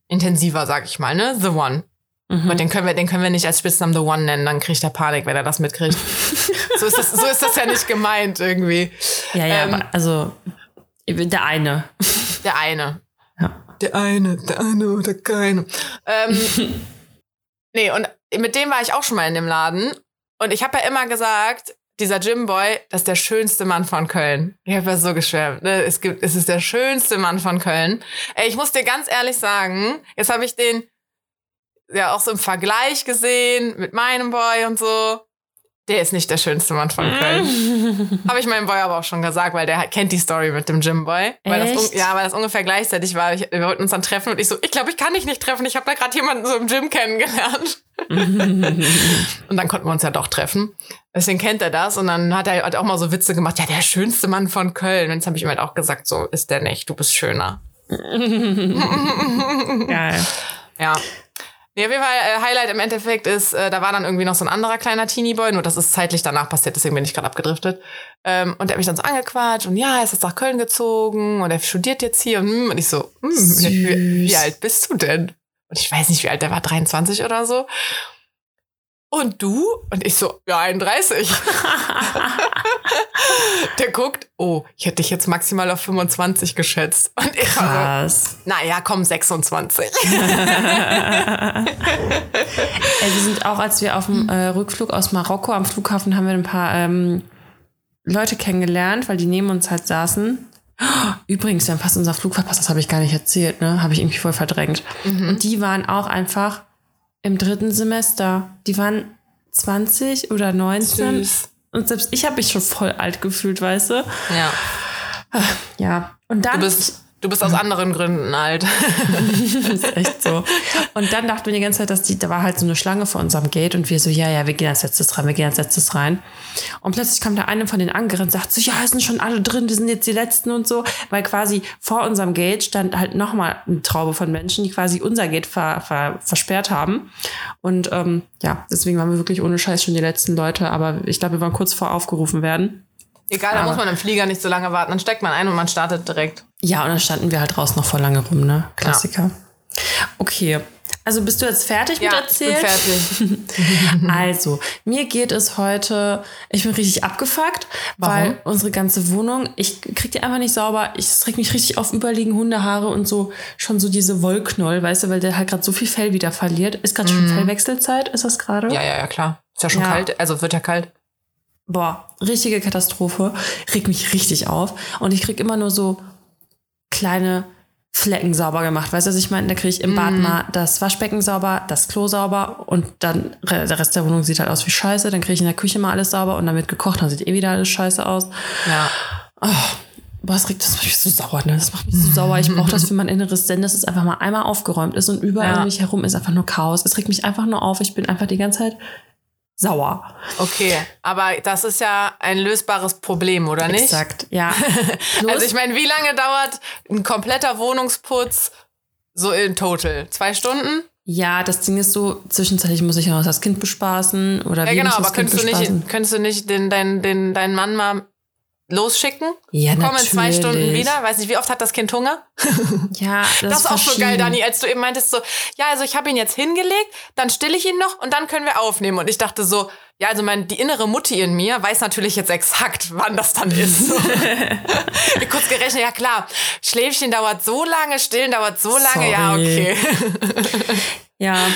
intensiver, sag ich mal, ne? The One. Mhm. Und den können wir, den können wir nicht als Spitznamen The One nennen, dann kriegt er Panik, wenn er das mitkriegt. so, ist das, so ist das ja nicht gemeint irgendwie. Ja, ja, Ähm, aber also der eine. Der eine. Ja. Der eine, der eine oder keine. Ähm, nee, und mit dem war ich auch schon mal in dem Laden. Und ich habe ja immer gesagt, dieser Jimboy, das ist der schönste Mann von Köln. Ich habe ja so geschwärmt. Ne? Es, gibt, es ist der schönste Mann von Köln. Ey, ich muss dir ganz ehrlich sagen, jetzt habe ich den ja auch so im Vergleich gesehen mit meinem Boy und so. Der ist nicht der schönste Mann von Köln. Habe ich meinem Boy aber auch schon gesagt, weil der kennt die Story mit dem Jimboy. Weil das, Echt? un- ja, weil das ungefähr gleichzeitig war. Ich, wir wollten uns dann treffen und ich so, ich glaube, ich kann dich nicht treffen. Ich habe da gerade jemanden so im Gym kennengelernt. und dann konnten wir uns ja doch treffen. Deswegen kennt er das. Und dann hat er halt auch mal so Witze gemacht. Ja, der schönste Mann von Köln. Und jetzt habe ich ihm halt auch gesagt, so ist der nicht. Du bist schöner. Geil. Ja. Nee, auf jeden Fall, äh, Highlight im Endeffekt ist, äh, da war dann irgendwie noch so ein anderer kleiner Teenie-Boy, nur das ist zeitlich danach passiert, deswegen bin ich gerade abgedriftet. Ähm, und der hat mich dann so angequatscht und ja, er ist jetzt nach Köln gezogen und er studiert jetzt hier und, hm, und ich so, hm, wie, wie alt bist du denn? Und ich weiß nicht, wie alt der war, 23 oder so. Und du? Und ich so, ja, 31. der guckt, oh, ich hätte dich jetzt maximal auf 25 geschätzt. Und ich Krass. so, naja, komm, 26. Ey, wir sind auch, als wir auf dem äh, Rückflug aus Marokko am Flughafen haben wir ein paar ähm, Leute kennengelernt, weil die neben uns halt saßen. Übrigens, wir haben fast unser Flug verpasst, das habe ich gar nicht erzählt, ne? Habe ich irgendwie voll verdrängt. Und die waren auch einfach im dritten Semester. Die waren 20 oder 19. Süß. Und selbst ich habe mich schon voll alt gefühlt, weißt du? Ja. Ja. Und dann Du bist, du bist aus anderen Gründen alt. Das ist echt so. Und dann dachten wir die ganze Zeit, dass die, da war halt so eine Schlange vor unserem Gate und wir so, ja, ja, wir gehen als letztes rein, wir gehen als letztes rein. Und plötzlich kam der eine von den angerannt, sagt so, ja, es sind schon alle drin, die sind jetzt die Letzten und so. Weil quasi vor unserem Gate stand halt nochmal eine Traube von Menschen, die quasi unser Gate ver, ver, versperrt haben. Und ähm, ja, deswegen waren wir wirklich ohne Scheiß schon die letzten Leute. Aber ich glaube, wir waren kurz vor aufgerufen werden. Egal, da muss man im Flieger nicht so lange warten. Dann steckt man ein und man startet direkt. Ja, und dann standen wir halt draußen noch voll lange rum, ne? Klassiker. Okay. Also bist du jetzt fertig mit Ja, ich bin erzählen? fertig. Also, mir geht es heute, ich bin richtig abgefuckt, Warum? weil unsere ganze Wohnung, ich krieg die einfach nicht sauber. Ich es regt mich richtig auf, überliegen Hundehaare und so schon so diese Wollknoll, weißt du, weil der halt gerade so viel Fell wieder verliert. Ist gerade schon Fellwechselzeit, ist das gerade? Mhm. Ja, ja, ja, klar. Ist ja schon Ja. kalt. Also wird ja kalt. Boah, richtige Katastrophe. Regt mich richtig auf. Und ich krieg immer nur so kleine Flecken sauber gemacht. Weißt du, was ich meine? Da kriege ich im Bad mal das Waschbecken sauber, das Klo sauber und dann der Rest der Wohnung sieht halt aus wie Scheiße. Dann kriege ich in der Küche mal alles sauber und dann wird gekocht, dann sieht eh wieder alles scheiße aus. Ja. Boah, das regt das macht mich so sauer, ne? Das macht mich so sauer. Ich brauche das für mein inneres Zen, dass es einfach mal einmal aufgeräumt ist und überall Ja. um mich herum ist einfach nur Chaos. Es regt mich einfach nur auf. Ich bin einfach die ganze Zeit sauer. Okay, aber das ist ja ein lösbares Problem, oder nicht? Exakt, ja. Also ich meine, wie lange dauert ein kompletter Wohnungsputz so in total? Zwei Stunden? Ja, das Ding ist so, zwischenzeitlich muss ich ja noch das Kind bespaßen oder Ja, wie genau, muss das aber Kind könntest du nicht, könntest du nicht den, deinen den, deinen Mann mal losschicken? Ja, Komm in zwei natürlich. Stunden wieder. Weiß nicht, wie oft hat das Kind Hunger? Ja, das, Das ist auch so geil. Dani, als du eben meintest so, ja, also ich habe ihn jetzt hingelegt, dann still ich ihn noch und dann können wir aufnehmen. Und ich dachte so, ja, also mein, die innere Mutti in mir weiß natürlich jetzt exakt, wann das dann ist. Ich kurz gerechnet, ja klar, Schläfchen dauert so lange, Stillen dauert so lange, ja, Sorry. okay. Ja,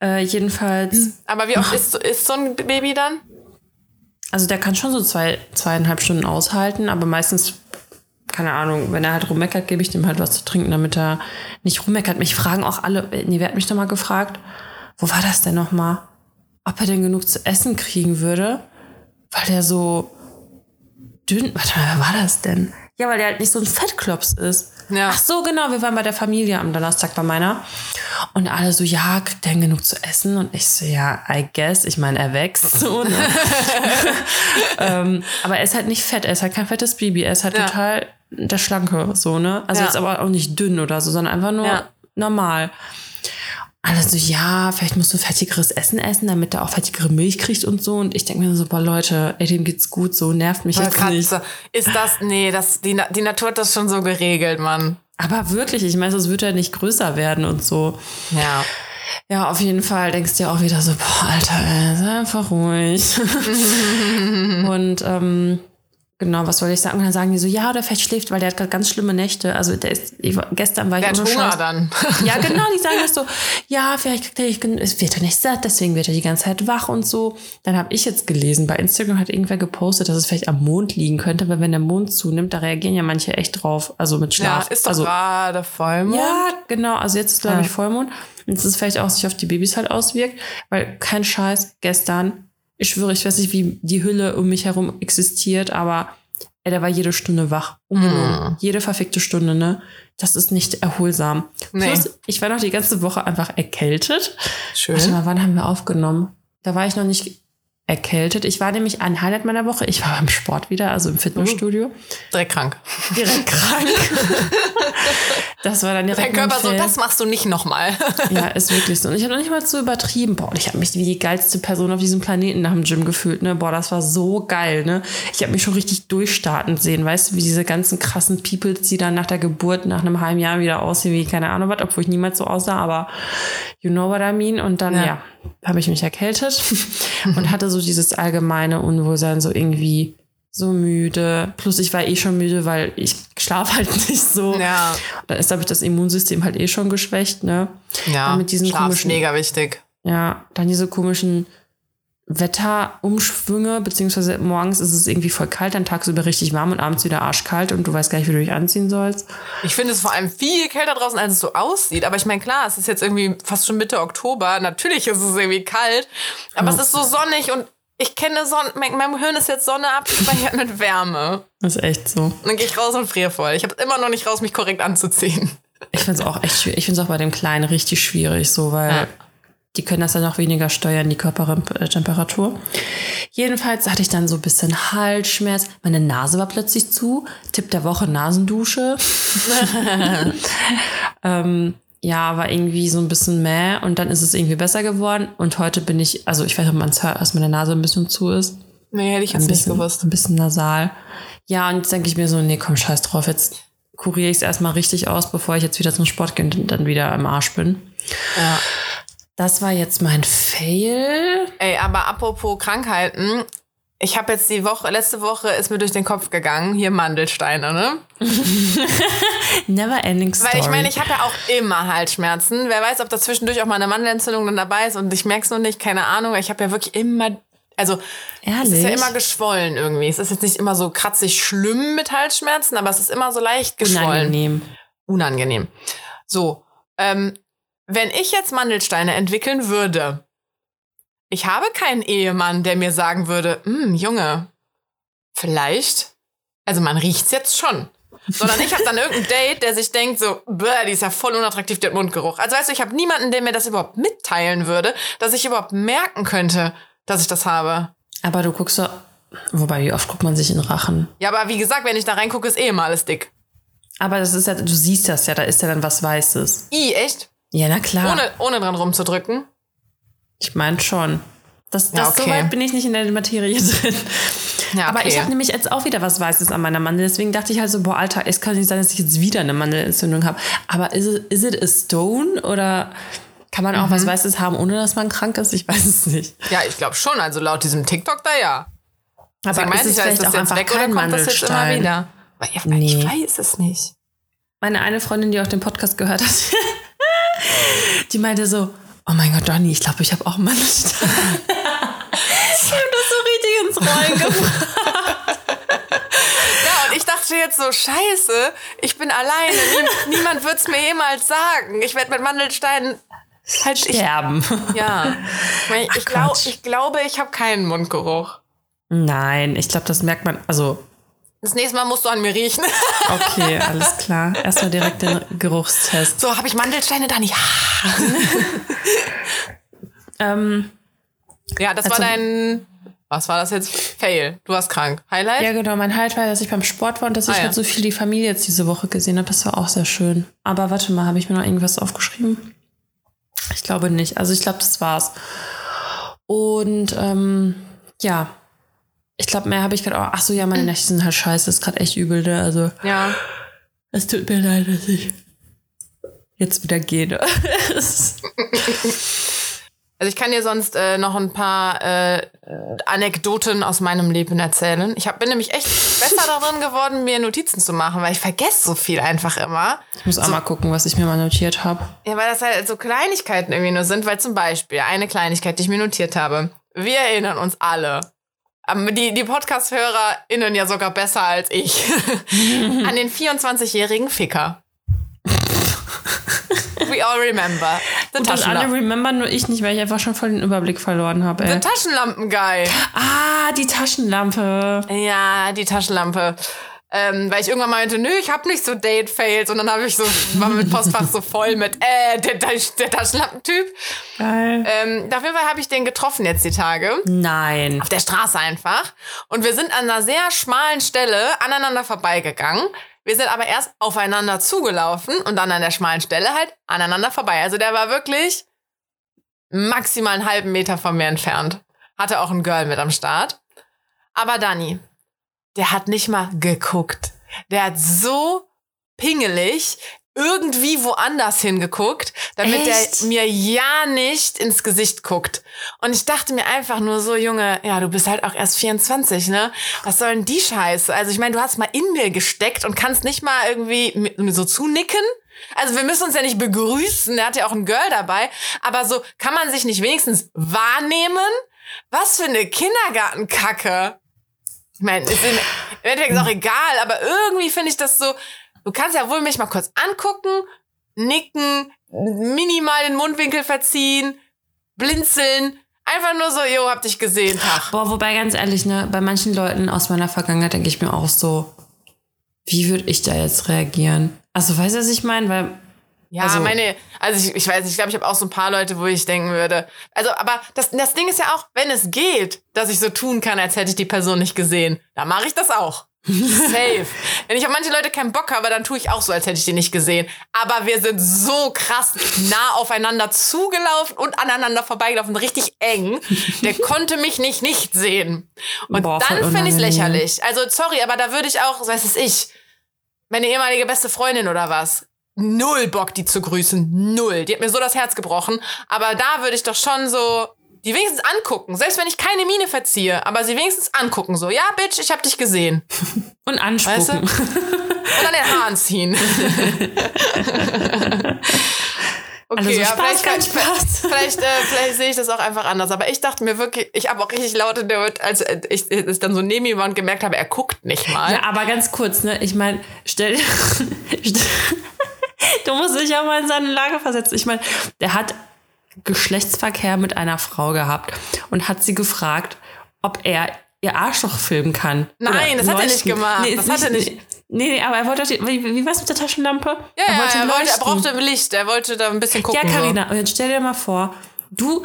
äh, jedenfalls, Aber wie oft ist, ist so ein Baby dann? Also der kann schon so zwei, zweieinhalb Stunden aushalten, aber meistens, keine Ahnung, wenn er halt rummeckert, gebe ich dem halt was zu trinken, damit er nicht rummeckert. Mich fragen auch alle, äh, nee, wer hat mich noch mal gefragt, wo war das denn noch mal? Ob er denn genug zu essen kriegen würde, weil der so dünn, warte mal, wer war das denn? Ja, weil der halt nicht so ein Fettklops ist. Ja. Ach so, genau, wir waren bei der Familie am Donnerstag bei meiner. Und alle so, ja, kriegt der denn genug zu essen? Und ich so, ja, I guess. Ich meine, er wächst so, ne? ähm, aber er ist halt nicht fett, er ist halt kein fettes Baby. Er ist halt Ja. total der Schlanke, so, ne? Also Ja. ist aber auch nicht dünn oder so, sondern einfach nur normal. Alle so, ja, vielleicht musst du fettigeres Essen essen, damit er auch fettigere Milch kriegt und so. Und ich denke mir so, boah, Leute, ey, dem geht's gut, so nervt mich jetzt nicht. Katze. Ist das, nee, das, die, die Natur hat das schon so geregelt, Mann. Aber wirklich, ich meine, es wird ja nicht größer werden und so. Ja. Ja, auf jeden Fall denkst du dir auch wieder so, boah, Alter, ey, sei einfach ruhig. und ähm, genau, was soll ich sagen? Und dann sagen die so, ja, der vielleicht schläft, weil der hat gerade ganz schlimme Nächte. Also der ist, ich, gestern war ich Der hat ohne Hunger dann. Ja, genau, die sagen das so, ja, vielleicht kriegt er nicht, es wird er nicht satt, deswegen wird er die ganze Zeit wach und so. Dann habe ich jetzt gelesen, bei Instagram hat irgendwer gepostet, dass es vielleicht am Mond liegen könnte, weil wenn der Mond zunimmt, da reagieren ja manche echt drauf, also mit Ja, Schlaf. ist doch also, gerade Vollmond. ja, genau. Also jetzt ist, glaube Ja. ich, Vollmond. Und es ist vielleicht auch sich auf die Babys halt auswirkt, weil kein Scheiß, gestern, ich schwöre, ich weiß nicht, wie die Hülle um mich herum existiert, aber ey, der war jede Stunde wach. Ungelogen. Jede verfickte Stunde, ne? Das ist nicht erholsam. Nee. Plus, ich war noch die ganze Woche einfach erkältet. Schön. Warte mal, wann haben wir aufgenommen? Da war ich noch nicht erkältet. Ich war nämlich ein Highlight meiner Woche. Ich war beim Sport wieder, also im Fitnessstudio. Direkt krank. Direkt krank. das war dann direkt Dein Körper so, das machst du nicht nochmal. Ja, ist wirklich so. Und ich habe noch nicht mal so übertrieben. Boah, und ich habe mich wie die geilste Person auf diesem Planeten nach dem Gym gefühlt. Ne? Boah, das war so geil. Ne? Ich habe mich schon richtig durchstarten sehen. Weißt du, wie diese ganzen krassen Peoples, die dann nach der Geburt, nach einem halben Jahr wieder aussehen wie keine Ahnung was, obwohl ich niemals so aussah, aber you know what I mean. Und dann, Ja. ja, habe ich mich erkältet und hatte so dieses allgemeine Unwohlsein, so irgendwie so müde. Plus ich war eh schon müde, weil ich schlafe halt nicht so. Ja. Dann ist, glaube ich, das Immunsystem halt eh schon geschwächt, ne? Ja, Dann mit diesen Schlaf komischen- mega wichtig. Ja, dann diese komischen Wetterumschwünge, beziehungsweise morgens ist es irgendwie voll kalt, dann tagsüber richtig warm und abends wieder arschkalt und du weißt gar nicht, wie du dich anziehen sollst. Ich finde es vor allem viel kälter draußen, als es so aussieht. Aber ich meine, klar, es ist jetzt irgendwie fast schon Mitte Oktober. Natürlich ist es irgendwie kalt. Aber es ist so sonnig und ich kenne Sonne. Mein, mein Hirn ist jetzt Sonne abgespeichert mit Wärme. Das ist echt so. Und dann gehe ich raus und friere voll. Ich habe immer noch nicht raus, mich korrekt anzuziehen. Ich finde es auch echt schwierig. Ich finde es auch bei dem Kleinen richtig schwierig, so, weil Ja. Die können das dann auch weniger steuern, die Körpertemperatur. Jedenfalls hatte ich dann so ein bisschen Halsschmerz. Meine Nase war plötzlich zu. Tipp der Woche Nasendusche. ähm, ja, war irgendwie so ein bisschen mäh und dann ist es irgendwie besser geworden. Und heute bin ich, also ich weiß nicht, ob man es hört, dass meine Nase ein bisschen zu ist. Nee, hätte ich jetzt Ein nicht bisschen, gewusst. ein bisschen nasal. Ja, und jetzt denke ich mir so, nee, komm, scheiß drauf. Jetzt kuriere ich es erstmal richtig aus, bevor ich jetzt wieder zum Sport gehe und dann wieder im Arsch bin. Ja. Das war jetzt mein Fail. Ey, aber apropos Krankheiten. Ich habe jetzt die Woche, letzte Woche ist mir durch den Kopf gegangen, hier Mandelsteine, ne? Never ending story. Weil ich meine, ich habe ja auch immer Halsschmerzen. Wer weiß, ob da zwischendurch auch mal eine Mandelentzündung dann dabei ist und ich merk's noch nicht, keine Ahnung. Ich habe ja wirklich immer, also es ist ja Ehrlich? immer geschwollen irgendwie. Es ist jetzt nicht immer so kratzig schlimm mit Halsschmerzen, aber es ist immer so leicht geschwollen. Unangenehm. Unangenehm. So, ähm, wenn ich jetzt Mandelsteine entwickeln würde, ich habe keinen Ehemann, der mir sagen würde, "Hm, Junge, vielleicht, also man riecht's jetzt schon. Sondern ich habe dann irgendein Date, der sich denkt so, bäh, die ist ja voll unattraktiv, der Mundgeruch. Also weißt du, ich habe niemanden, der mir das überhaupt mitteilen würde, dass ich überhaupt merken könnte, dass ich das habe. Aber du guckst so, wobei, wie oft guckt man sich in Rachen? Ja, aber wie gesagt, wenn ich da reingucke, ist eh immer alles dick. Aber das ist ja, du siehst das ja, da ist ja dann was Weißes. I, echt? Ja, na klar. Ohne, ohne dran rumzudrücken. Ich meine schon. Das, das Ja, so okay. weit bin ich nicht in der Materie drin. Ja, Aber okay. ich habe nämlich jetzt auch wieder was Weißes an meiner Mandel. Deswegen dachte ich halt so, boah, Alter, es kann nicht sein, dass ich jetzt wieder eine Mandelentzündung habe. Aber is it, is it a stone? Oder kann man auch Mhm. was Weißes haben, ohne dass man krank ist? Ich weiß es nicht. Ja, ich glaube schon. Also laut diesem TikTok da ja. Aber Deswegen ist ich es ja, ist vielleicht das auch jetzt einfach weg oder kommt das jetzt immer wieder? Ja, Nee. Ich weiß es nicht. Meine eine Freundin, die auch den Podcast gehört hat, die meinte so, oh mein Gott, Donny, ich glaube, ich habe auch einen Mandelstein. ich habe das so richtig ins Rollen gebracht. Ja, und ich dachte jetzt so, scheiße, ich bin alleine. Nie, niemand wird es mir jemals sagen. Ich werde mit Mandelsteinen halt... Ich, Sterben. ja. Ich, ich, glaub, ich glaube, ich habe keinen Mundgeruch. Nein, ich glaube, das merkt man, also Das nächste Mal musst du an mir riechen. Okay, alles klar. Erstmal direkt den Geruchstest. So, habe ich Mandelsteine da nicht? Ähm, Ja, das war Also- dein... Was war das jetzt? Fail. Du warst krank. Highlight? ja, genau. Mein Halt war, dass ich beim Sport war und dass ich Ah, ja. halt so viel die Familie jetzt diese Woche gesehen habe. Das war auch sehr schön. Aber warte mal, habe ich mir noch irgendwas aufgeschrieben? Ich glaube nicht. Also ich glaube, das war's. Und ähm, ja, ich glaube, mehr habe ich gerade auch. Ach so, ja, meine Nächte sind halt scheiße. Das ist gerade echt übel. Ne? Also Ja. es tut mir leid, dass ich jetzt wieder gehe. Ne? Also ich kann dir sonst äh, noch ein paar äh, Anekdoten aus meinem Leben erzählen. Ich hab, bin nämlich echt besser darin geworden, mir Notizen zu machen, weil ich vergesse so viel einfach immer. ich muss auch mal gucken, was ich mir mal notiert habe. Ja, weil das halt so Kleinigkeiten irgendwie nur sind, weil zum Beispiel eine Kleinigkeit, die ich mir notiert habe. Wir erinnern uns alle. Am- Die, die Podcast-HörerInnen ja sogar besser als ich. an den 24-jährigen Ficker. We all remember. Und das alle remember, nur ich nicht, weil ich einfach schon voll den Überblick verloren habe. Ey. Taschenlampen-Guy. Ah, die Taschenlampe. Ja, die Taschenlampe. Ähm, weil ich irgendwann meinte, nö, ich hab nicht so Date-Fails. Und dann habe ich so, war mit Postfach so voll mit, äh, der, der, der Taschenlampentyp. Geil. Ähm, auf jeden Fall habe ich den getroffen jetzt die Tage. Nein. Auf der Straße einfach. Und wir sind an einer sehr schmalen Stelle aneinander vorbeigegangen. Wir sind aber erst aufeinander zugelaufen und dann an der schmalen Stelle halt aneinander vorbei. Also der war wirklich maximal einen halben Meter von mir entfernt. Hatte auch ein Girl mit am Start. Aber Dani, der hat nicht mal geguckt. Der hat so pingelig irgendwie woanders hingeguckt, damit Echt? er mir ja nicht ins Gesicht guckt. Und ich dachte mir einfach nur so, Junge, ja, du bist halt auch erst 24, ne? Was soll denn die Scheiße? Also ich meine, du hast mal in mir gesteckt und kannst nicht mal irgendwie so zunicken. Also wir müssen uns ja nicht begrüßen, er hat ja auch ein Girl dabei, aber so kann man sich nicht wenigstens wahrnehmen? Was für eine Kindergartenkacke. Ich meine, ist im Endeffekt ist auch egal, aber irgendwie finde ich das so, du kannst ja wohl mich mal kurz angucken, nicken, minimal den Mundwinkel verziehen, blinzeln, einfach nur so, jo, hab dich gesehen, Tag. Boah, wobei ganz ehrlich, ne, bei manchen Leuten aus meiner Vergangenheit denke ich mir auch so, wie würde ich da jetzt reagieren? Also, weißt du, was ich meine? Weil, Ja, Also- meine, also ich, ich weiß nicht, ich glaube, ich habe auch so ein paar Leute, wo ich denken würde. Also, aber das, das Ding ist ja auch, wenn es geht, dass ich so tun kann, als hätte ich die Person nicht gesehen, dann mache ich das auch. Safe. Wenn ich auf manche Leute keinen Bock habe, dann tue ich auch so, als hätte ich die nicht gesehen. Aber wir sind so krass nah aufeinander zugelaufen und aneinander vorbeigelaufen, richtig eng. Der konnte mich nicht nicht sehen. Und Boah, dann finde ich es lächerlich. Also sorry, aber da würde ich auch, so weiß es ich, meine ehemalige beste Freundin oder was, null Bock, die zu grüßen. Null. Die hat mir so das Herz gebrochen. Aber da würde ich doch schon so die wenigstens angucken. Selbst wenn ich keine Miene verziehe, aber sie wenigstens angucken. So, ja, Bitch, ich hab dich gesehen. und anspucken. Weißt du? Und an den Haaren ziehen. Okay, Also ja, Spaß, vielleicht, kein Spaß. vielleicht, äh, vielleicht sehe ich das auch einfach anders. Aber ich dachte mir wirklich, ich habe auch richtig laut in der, als äh, ich, ich dann so neben ihm war und gemerkt habe, er guckt nicht mal. Ja, aber ganz kurz, ne? Ich meine, stell dir. Du musst dich ja mal in seine Lage versetzen. Ich meine, der hat Geschlechtsverkehr mit einer Frau gehabt und hat sie gefragt, ob er ihr Arschloch filmen kann. Nein, das hat er nicht leuchten. gemacht. Nee, Das ist hat er nicht. Nee, nee, aber er wollte. Wie, wie war's mit der Taschenlampe? Ja, ja, er, wollte, er leuchten. brauchte Licht, er wollte da ein bisschen gucken. Ja, so. Karina, und jetzt stell dir mal vor, du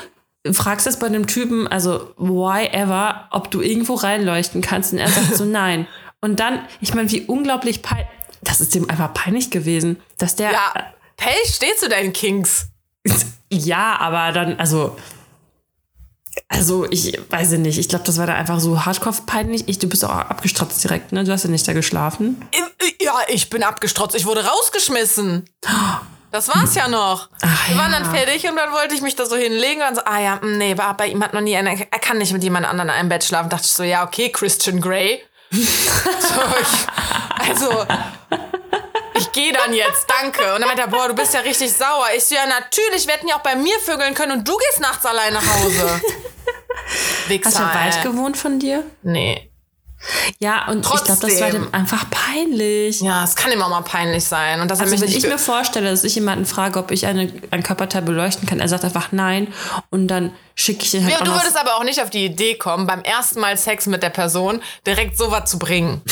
fragst es bei einem Typen, also why ever, ob du irgendwo reinleuchten kannst und er sagt so nein. Und dann, ich meine, wie unglaublich peinlich, das ist dem einfach peinlich gewesen, dass der, Ja, Pell, steh zu deinen Kings. ja, aber dann, also, also ich weiß nicht, ich glaube, das war da einfach so hardcore peinlich. Ich, du bist auch abgestratzt direkt, ne? Du hast ja nicht da geschlafen. Ja, ich bin abgestrotzt. Ich wurde rausgeschmissen. Das war's ja noch. Ach, Wir waren ja. dann fertig und dann wollte ich mich da so hinlegen und so, ah ja, mm, nee, war bei ihm hat noch nie einer, er kann nicht mit jemand anderem in einem Bett schlafen. Dachte ich so, ja, okay, Christian Grey. so, ich, also, ich gehe dann jetzt, danke. Und dann meinte er, boah, du bist ja richtig sauer. Ich so, ja, natürlich, wir hätten ja auch bei mir vögeln können und du gehst nachts allein nach Hause. Wichser, Hast du weit gewohnt von dir? Nee. Ja, und ich glaube, das war Trotzdem. dem einfach peinlich. Ja, es kann ihm auch mal peinlich sein. Und dass er Also wenn ich mir vorstelle, dass ich jemanden frage, ob ich eine, ein Körperteil beleuchten kann, er sagt einfach nein und dann schicke ich ihn halt Ja, du würdest aber auch nicht auf die Idee kommen, beim ersten Mal Sex mit der Person direkt sowas zu bringen.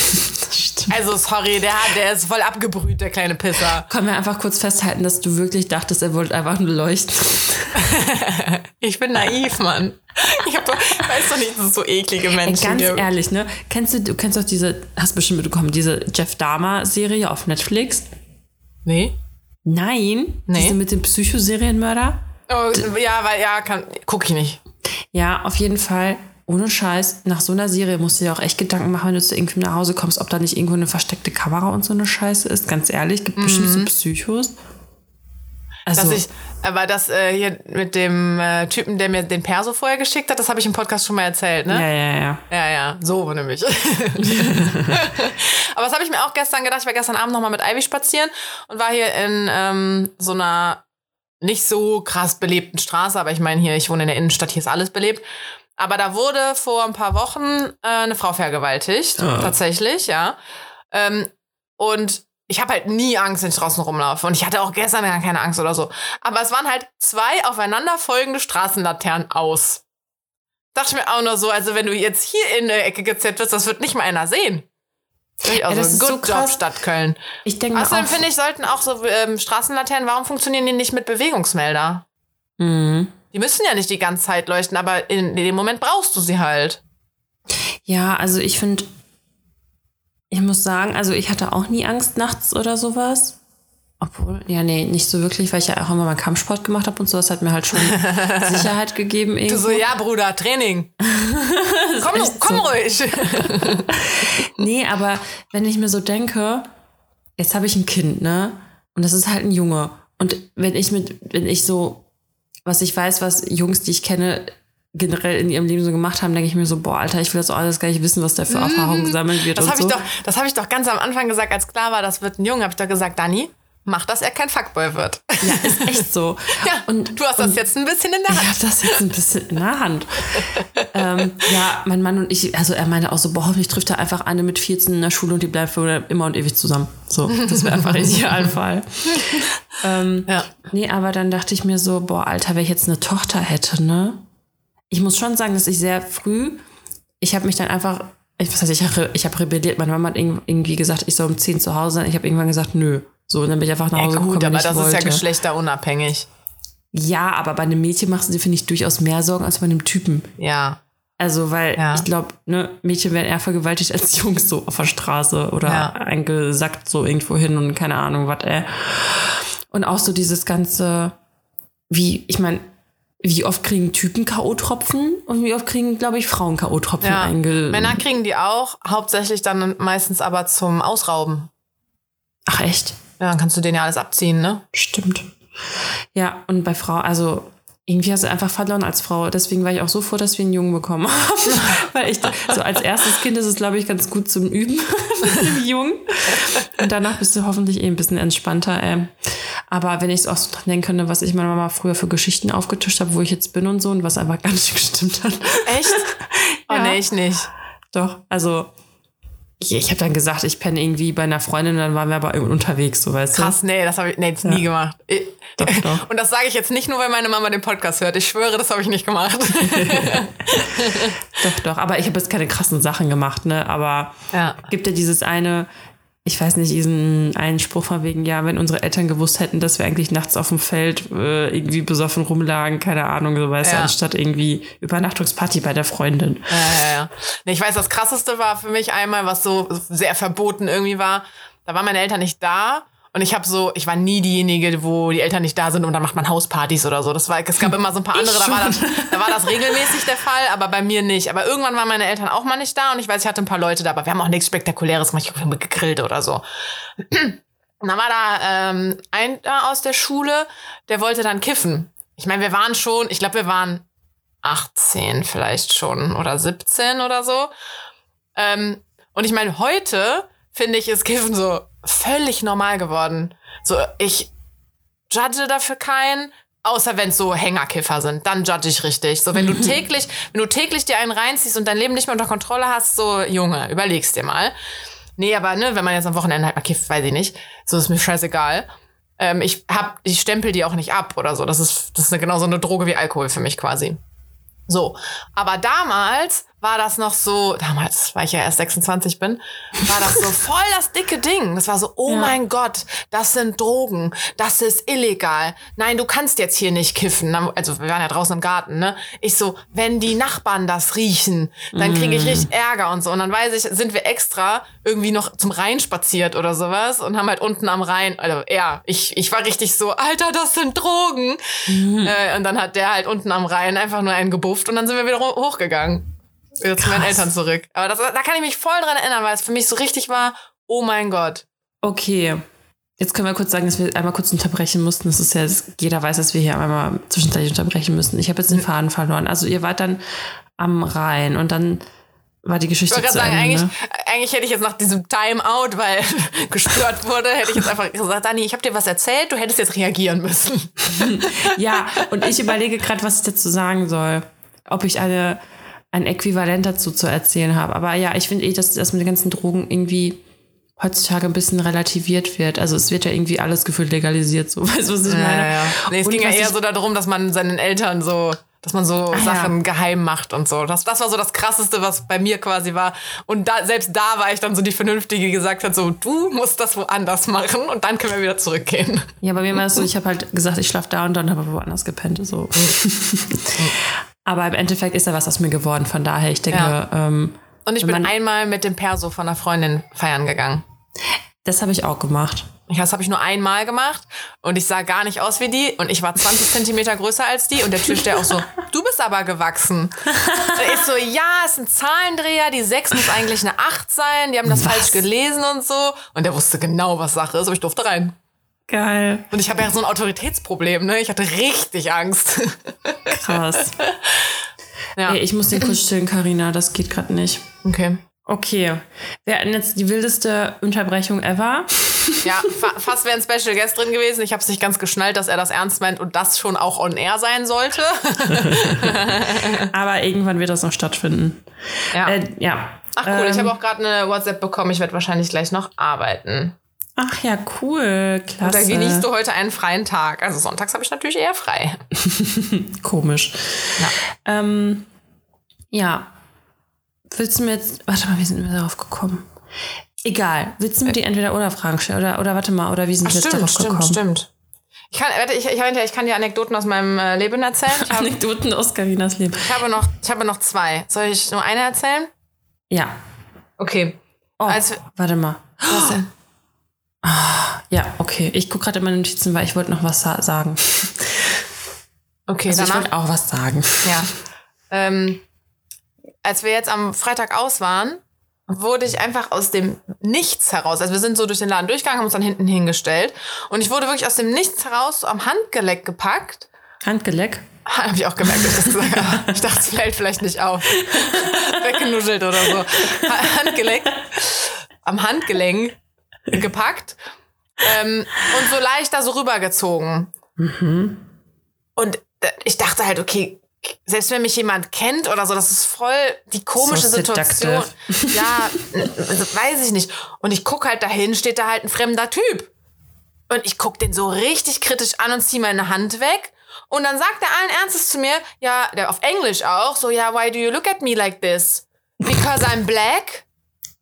Also sorry, der, hat- der ist voll abgebrüht, der kleine Pisser. Können wir einfach kurz festhalten, dass du wirklich dachtest, er wollte einfach nur leuchten. Ich bin naiv, Mann. Ich hab doch, weiß doch nicht, dass es so eklige Ey, Menschen ganz gibt. ehrlich, ne? Kennst du, du kennst doch diese, hast bestimmt mitbekommen, diese Jeff Dahmer-Serie auf Netflix? Nee? Nein. Nee. Diese mit dem Psychoserienmörder? Oh, ja, weil, ja, kann, guck ich nicht. Ja, auf jeden Fall. Ohne Scheiß, nach so einer Serie musst du dir auch echt Gedanken machen, wenn du zu irgendwie nach Hause kommst, ob da nicht irgendwo eine versteckte Kamera und so eine Scheiße ist. Ganz ehrlich, gibt bestimmt so Psychos. Also, Mhm. Dass ich, aber das äh, hier mit dem äh, Typen, der mir den Perso vorher geschickt hat, das habe ich im Podcast schon mal erzählt, ne? ja, ja, ja. Ja, ja, so nämlich. Aber das habe ich mir auch gestern gedacht. Ich war gestern Abend nochmal mit Ivy spazieren und war hier in ähm, so einer nicht so krass belebten Straße, aber ich meine hier, ich wohne in der Innenstadt, hier ist alles belebt. Aber da wurde vor ein paar Wochen äh, eine Frau vergewaltigt, tatsächlich, ja. Ähm, und ich habe halt nie Angst, wenn ich draußen rumlaufe. Und ich hatte auch gestern gar keine Angst oder so. Aber es waren halt zwei aufeinanderfolgende Straßenlaternen aus. Dachte ich mir auch nur so, also wenn du jetzt hier in der Ecke gezählt wirst, das wird nicht mal einer sehen. Also das ist good so job, krass. Stadt Köln. Ich denke mal Außerdem finde ich, sollten auch so ähm, Straßenlaternen, warum funktionieren die nicht mit Bewegungsmelder? Mhm. Die müssen ja nicht die ganze Zeit leuchten, aber in dem Moment brauchst du sie halt. Ja, also ich finde, Ich muss sagen, also ich hatte auch nie Angst nachts oder sowas. Obwohl, ja, nee, nicht so wirklich, weil ich ja auch immer mal Kampfsport gemacht habe und so. Das hat mir halt schon Sicherheit gegeben. Du so, irgendwo. ja, Bruder, Training. komm, komm so. ruhig. Nee, aber wenn ich mir so denke, jetzt habe ich ein Kind, ne? Und das ist halt ein Junge. Und wenn ich mit, wenn ich so, was ich weiß, was Jungs, die ich kenne, generell in ihrem Leben so gemacht haben, denke ich mir so, boah, Alter, ich will das auch alles gar nicht wissen, was der für Erfahrungen gesammelt wird Das habe so. ich, doch, das hab ich doch ganz am Anfang gesagt, als klar war, das wird ein Junge, habe ich doch gesagt, Dani, mach, dass er kein Fuckboy wird. ja, ist echt so. Ja, und du hast das jetzt ein bisschen in der Ich Hand. habe das jetzt ein bisschen in der Hand. ähm, ja, mein Mann und ich, also er meinte auch so, boah, hoffentlich trifft er einfach eine mit 14 in der Schule und die bleiben für immer und ewig zusammen. So, das wäre einfach Idealfall. ähm, Ja. Nee, aber dann dachte ich mir so, boah, Alter, wenn ich jetzt eine Tochter hätte, ne? Ich muss schon sagen, dass ich sehr früh, ich habe mich dann einfach, ich, was heißt, ich habe ich hab rebelliert. Meine Mama hat irg- irgendwie gesagt, ich soll um 10 zu Hause sein. Ich habe irgendwann gesagt, nö. So, und dann bin ich einfach nach Ja, Hause gekommen, gut, wenn aber das ist ja wollte. geschlechterunabhängig. Ja, aber bei einem Mädchen machst du dir, finde ich, durchaus mehr Sorgen als bei einem Typen. Ja. Also, weil Ja. ich glaube, ne, Mädchen werden eher vergewaltigt als Jungs so auf der Straße oder Ja. eingesackt so irgendwo hin und keine Ahnung, was, ey. Und auch so dieses ganze, wie, ich meine, wie oft kriegen Typen K.O.-Tropfen und wie oft kriegen, glaube ich, Frauen K.O.-Tropfen ja. einge... Männer kriegen die auch, hauptsächlich dann meistens aber zum Ausrauben. Ach, echt? Ja, dann kannst du den ja alles abziehen, ne? Stimmt. Ja, und bei Frau, also irgendwie hast du einfach verloren als Frau. Deswegen war ich auch so froh, dass wir einen Jungen bekommen haben. Weil ich, so als erstes Kind ist es, glaube ich, ganz gut zum Üben mit dem Jungen. Und danach bist du hoffentlich eh ein bisschen entspannter. Ähm. Aber wenn ich es auch so dran denken könnte, was ich meiner Mama früher für Geschichten aufgetischt habe, wo ich jetzt bin und so und was einfach gar nicht gestimmt hat. Echt? Oh, Ja. nee, ich nicht. Doch, also ich, ich habe dann gesagt, ich penne irgendwie bei einer Freundin und dann waren wir aber unterwegs, so weißt du. Krass, nee, das habe ich nee, das nie gemacht. Ich, Doch, doch. Und das sage ich jetzt nicht nur, weil meine Mama den Podcast hört. Ich schwöre, das habe ich nicht gemacht. Doch, doch. Aber ich habe jetzt keine krassen Sachen gemacht, ne? Aber Ja. gibt ja dieses eine, ich weiß nicht, diesen einen Spruch von wegen, ja, wenn unsere Eltern gewusst hätten, dass wir eigentlich nachts auf dem Feld äh, irgendwie besoffen rumlagen, keine Ahnung, so weißt du, Ja. anstatt irgendwie Übernachtungsparty bei der Freundin. Ja, ja, ja. Nee, ich weiß, das krasseste war für mich einmal, was so sehr verboten irgendwie war. Da waren meine Eltern nicht da. Und ich habe so, ich war nie diejenige, wo die Eltern nicht da sind und dann macht man Hauspartys oder so. Das war, es gab immer so ein paar andere, da war, das, da war das regelmäßig der Fall, aber bei mir nicht. Aber irgendwann waren meine Eltern auch mal nicht da und ich weiß, ich hatte ein paar Leute da, aber wir haben auch nichts Spektakuläres gemacht, ich habe gegrillt oder so. Und dann war da ähm, ein da aus der Schule, der wollte dann kiffen. Ich meine, wir waren schon, ich glaube, wir waren 18 vielleicht schon oder 17 oder so. Ähm, und ich meine, heute finde ich, ist Kiffen so völlig normal geworden. So, ich judge dafür keinen, außer wenn es so Hängerkiffer sind. Dann judge ich richtig. So, wenn du täglich, wenn du täglich dir einen reinziehst und dein Leben nicht mehr unter Kontrolle hast, so, Junge, überlegst dir mal. Nee, aber ne, wenn man jetzt am Wochenende halt mal kifft, weiß ich nicht. So ist mir scheißegal. Ähm, ich hab, ich stempel die auch nicht ab oder so. Das ist, das ist eine, genau so eine Droge wie Alkohol für mich quasi. So, aber damals war das noch so, damals, weil ich ja erst 26 bin, war das so voll das dicke Ding. Das war so, oh Ja. mein Gott, das sind Drogen, das ist illegal. Nein, du kannst jetzt hier nicht kiffen. Also wir waren ja draußen im Garten, ne? Ich so, wenn die Nachbarn das riechen, dann kriege ich richtig Ärger und so. Und dann weiß ich, sind wir extra irgendwie noch zum Rhein spaziert oder sowas und haben halt unten am Rhein, also ja, ich, ich war richtig so, Alter, das sind Drogen. Äh, und dann hat der halt unten am Rhein einfach nur einen gebufft und dann sind wir wieder ho- hochgegangen. Wieder zu meinen Krass. Eltern zurück. Aber das, da kann ich mich voll dran erinnern, weil es für mich so richtig war, oh mein Gott. Okay. Jetzt können wir kurz sagen, dass wir einmal kurz unterbrechen mussten. Das ist ja, jeder weiß, dass wir hier einmal zwischenzeitlich unterbrechen müssen. Ich habe jetzt den. Faden verloren. Also ihr wart dann am Rhein und dann war die Ich Geschichte wollte zu sagen, Ende. eigentlich, ne? eigentlich hätte ich jetzt nach diesem Timeout, weil gestört wurde, hätte ich jetzt einfach gesagt, Dani, ich habe dir was erzählt, du hättest jetzt reagieren müssen. Ja, und ich überlege gerade, was ich dazu sagen soll. Ob ich eine, ein Äquivalent dazu zu erzählen habe. Aber ja, ich finde eh, dass das mit den ganzen Drogen irgendwie heutzutage ein bisschen relativiert wird. Also es wird ja irgendwie alles gefühlt legalisiert, so weißt du, was ich meine? Nee, es Und ging ja eher so darum, dass man seinen Eltern so, dass man so Ah, ja. Sachen geheim macht und so. Das, das war so das Krasseste, was bei mir quasi war. Und da, selbst da war ich dann so die Vernünftige, die gesagt hat, so, du musst das woanders machen und dann können wir wieder zurückgehen. Ja, bei mir war es so, ich habe halt gesagt, ich schlafe da und dann habe ich woanders gepennt. So. Aber im Endeffekt ist da was aus mir geworden. Von daher, ich denke, Ja. ähm, Und ich bin einmal mit dem Perso von einer Freundin feiern gegangen. Das habe ich auch gemacht. Ja, Das habe ich nur einmal gemacht und ich sah gar nicht aus wie die und ich war 20 Zentimeter größer als die und der Türsteher auch so, du bist aber gewachsen. Und ich so, ja, ist ein Zahlendreher, die 6 muss eigentlich eine 8 sein, die haben das Was? falsch gelesen und so. Und der wusste genau, was Sache ist, aber ich durfte rein. Geil. Und ich habe ja so ein Autoritätsproblem, ne? Ich hatte richtig Angst. Krass. ja, Ey, ich muss den kurz stillen, Karina. Das geht gerade nicht. okay. Okay. Wir hatten jetzt die wildeste Unterbrechung ever. Ja, fa fast wäre ein Special Guest drin gewesen. Ich habe es nicht ganz geschnallt, dass er das ernst meint und das schon auch on air sein sollte. Aber irgendwann wird das noch stattfinden. Ja. Äh, ja. Ach cool, ich Ähm, habe auch gerade eine WhatsApp bekommen. Ich werde wahrscheinlich gleich noch arbeiten. Ach ja, cool. Klasse. Und da genießt du heute einen freien Tag. Also sonntags habe ich natürlich eher frei. Komisch. Ja. Ähm, ja. Willst du mir jetzt. Warte mal, wie sind wir darauf gekommen? Egal. Willst du mir die entweder oder Fragen stellen? Oder, oder warte mal, oder wie sind wir jetzt darauf gekommen? stimmt. Ich kann, warte, ich, ich, ich kann dir Anekdoten aus meinem äh, Leben erzählen. Ich habe, Anekdoten aus Carinas Leben. ich, habe noch, ich habe noch zwei. Soll ich nur eine erzählen? Ja. Okay. Oh, Also- warte mal. Was denn? Ja, okay. Ich gucke gerade in meine Notizen, weil ich wollte noch was sa sagen. Okay, Also ich danach. wollte auch was sagen. Ja. Ähm, als wir jetzt am Freitag aus waren, wurde ich einfach aus dem Nichts heraus, also wir sind so durch den Laden durchgegangen, haben uns dann hinten hingestellt und ich wurde wirklich aus dem Nichts heraus so am Handgelenk gepackt. Handgeleck. Habe ich auch gemerkt, dass ich das gesagt habe. Ich dachte, es fällt vielleicht nicht auf. Weggenuschelt oder so. Ha- Handgelenk. Am Handgelenk gepackt. Ähm, und so leicht da so rübergezogen. Und äh, ich dachte halt, okay, selbst wenn mich jemand kennt oder so, das ist voll die komische So Situation. Ja, also weiß ich nicht. Und ich guck halt dahin, steht da halt ein fremder Typ. Und ich guck den so richtig kritisch an und zieh meine Hand weg. Und dann sagt er allen Ernstes zu mir, ja, der auf Englisch auch, so, ja, why do you look at me like this? Because I'm black?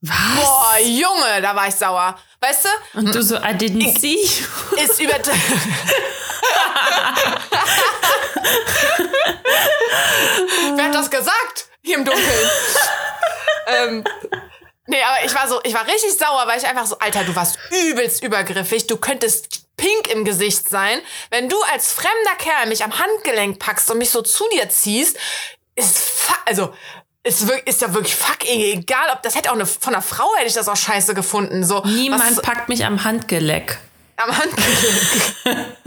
Was? Boah, Junge, da war ich sauer. Weißt du? Und du so, I didn't see you. ist über. Wer hat das gesagt? Hier im Dunkeln. ähm, nee, aber ich war so, ich war richtig sauer, weil ich einfach so, Alter, du warst übelst übergriffig. Du könntest pink im Gesicht sein. Wenn du als fremder Kerl mich am Handgelenk packst und mich so zu dir ziehst, ist, fa- also, ist, wirklich, ist ja wirklich fucking egal, ob das hätte auch eine, von einer Frau hätte ich das auch scheiße gefunden. So, Niemand was, packt mich am Handgeleck. am Handgelenk.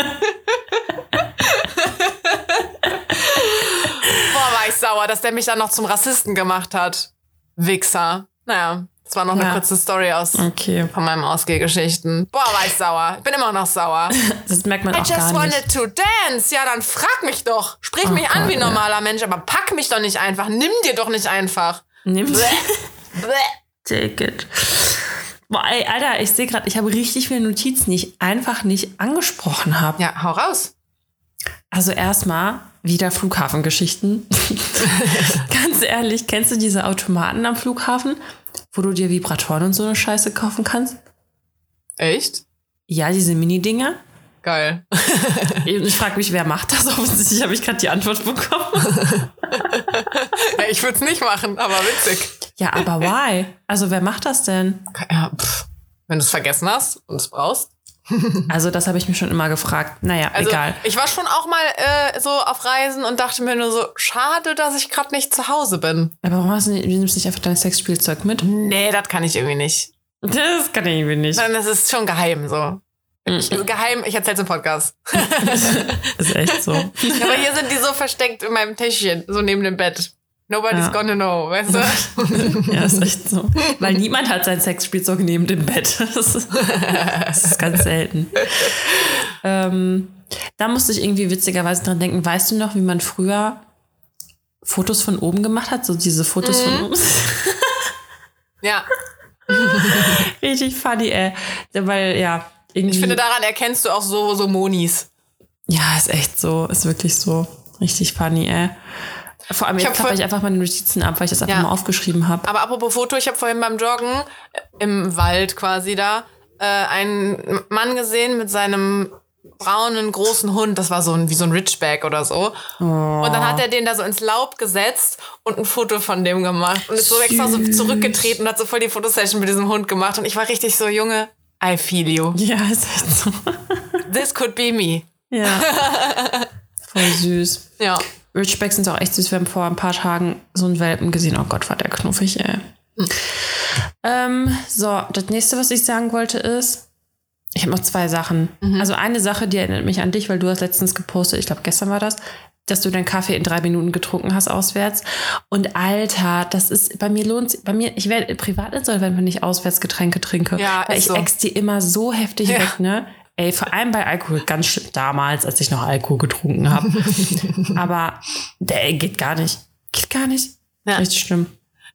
Boah, war ich sauer, dass der mich dann noch zum Rassisten gemacht hat. Wichser. Naja, das war noch eine Ja. kurze Story aus Okay. von meinem Ausgehgeschichten. Boah, war ich sauer. Ich bin immer noch sauer. Das merkt man I auch just gar nicht. wanted to dance. Ja, dann frag mich doch. Sprich mich an Gott, wie ein ja. normaler Mensch, aber pack mich doch nicht einfach. Nimm dir doch nicht einfach. Nimm. Bleh. Take it. Boah, ey, Alter, ich sehe gerade, ich habe richtig viele Notizen, die ich einfach nicht angesprochen habe. Ja, hau raus. Also erstmal wieder Flughafengeschichten. Ganz ehrlich, kennst du diese Automaten am Flughafen, wo du dir Vibratoren und so eine Scheiße kaufen kannst? Echt? Ja, diese Mini-Dinger. Geil. Ich frage mich, wer macht das? Offensichtlich habe ich gerade die Antwort bekommen. Ja, ich würde es nicht machen, aber witzig. Ja, aber why? Also wer macht das denn? Ja, pff. Wenn du es vergessen hast und es brauchst. Also das habe ich mich schon immer gefragt. Naja, Also egal. ich war schon auch mal äh, so auf Reisen und dachte mir nur so, schade, dass ich gerade nicht zu Hause bin. Aber warum hast du nicht, du nimmst nicht einfach dein Sexspielzeug mit? Nee, das kann ich irgendwie nicht. Das kann ich irgendwie nicht. Dann ist es schon geheim so. Ich, geheim, ich erzähl's im Podcast. ist echt so. Aber hier sind die so versteckt in meinem Täschchen, so neben dem Bett. Nobody's Ja. gonna know, weißt du? Ja, ist echt so. Weil niemand hat sein Sexspielzeug neben dem Bett. Das ist, das ist ganz selten. Ähm, da musste ich irgendwie witzigerweise dran denken. Weißt du noch, wie man früher Fotos von oben gemacht hat? So diese Fotos von oben. ja, Richtig funny, ey. Weil, ja, irgendwie. ich finde, daran erkennst du auch so, so Monis. ja, ist echt so. Ist wirklich so. Richtig funny, ey. Vor allem, Ich jetzt klappe ich einfach meine Notizen ab, weil ich das einfach Ja. mal aufgeschrieben habe. Aber apropos Foto, ich habe vorhin beim Joggen äh, im Wald quasi da äh, einen Mann gesehen mit seinem braunen großen Hund, das war so ein, wie so ein Ridgeback oder so. Oh. Und dann hat er den da so ins Laub gesetzt und ein Foto von dem gemacht und ist so extra so zurückgetreten und hat so voll die Fotosession mit diesem Hund gemacht und ich war richtig so, Junge, I feel you. Ja, ist echt so. This could be me. Ja. Voll süß. Ja. Ridgebacks sind auch echt süß. Wir haben vor ein paar Tagen so einen Welpen gesehen. Oh Gott, war der knuffig, ey. Ähm, so, das nächste, was ich sagen wollte, ist, ich habe noch zwei Sachen. Also eine Sache, die erinnert mich an dich, weil du hast letztens gepostet, ich glaube gestern war das, dass du deinen Kaffee in drei Minuten getrunken hast auswärts. Und Alter, das ist, bei mir lohnt bei mir, ich werde privat insolvent, wenn ich auswärts Getränke trinke. Ja, weil ich so. ex die immer so heftig Ja. weg, ne? Ey, vor allem bei Alkohol, ganz schlimm damals, als ich noch Alkohol getrunken habe. Aber der geht gar nicht. Geht gar nicht. Ja. Richtig schlimm.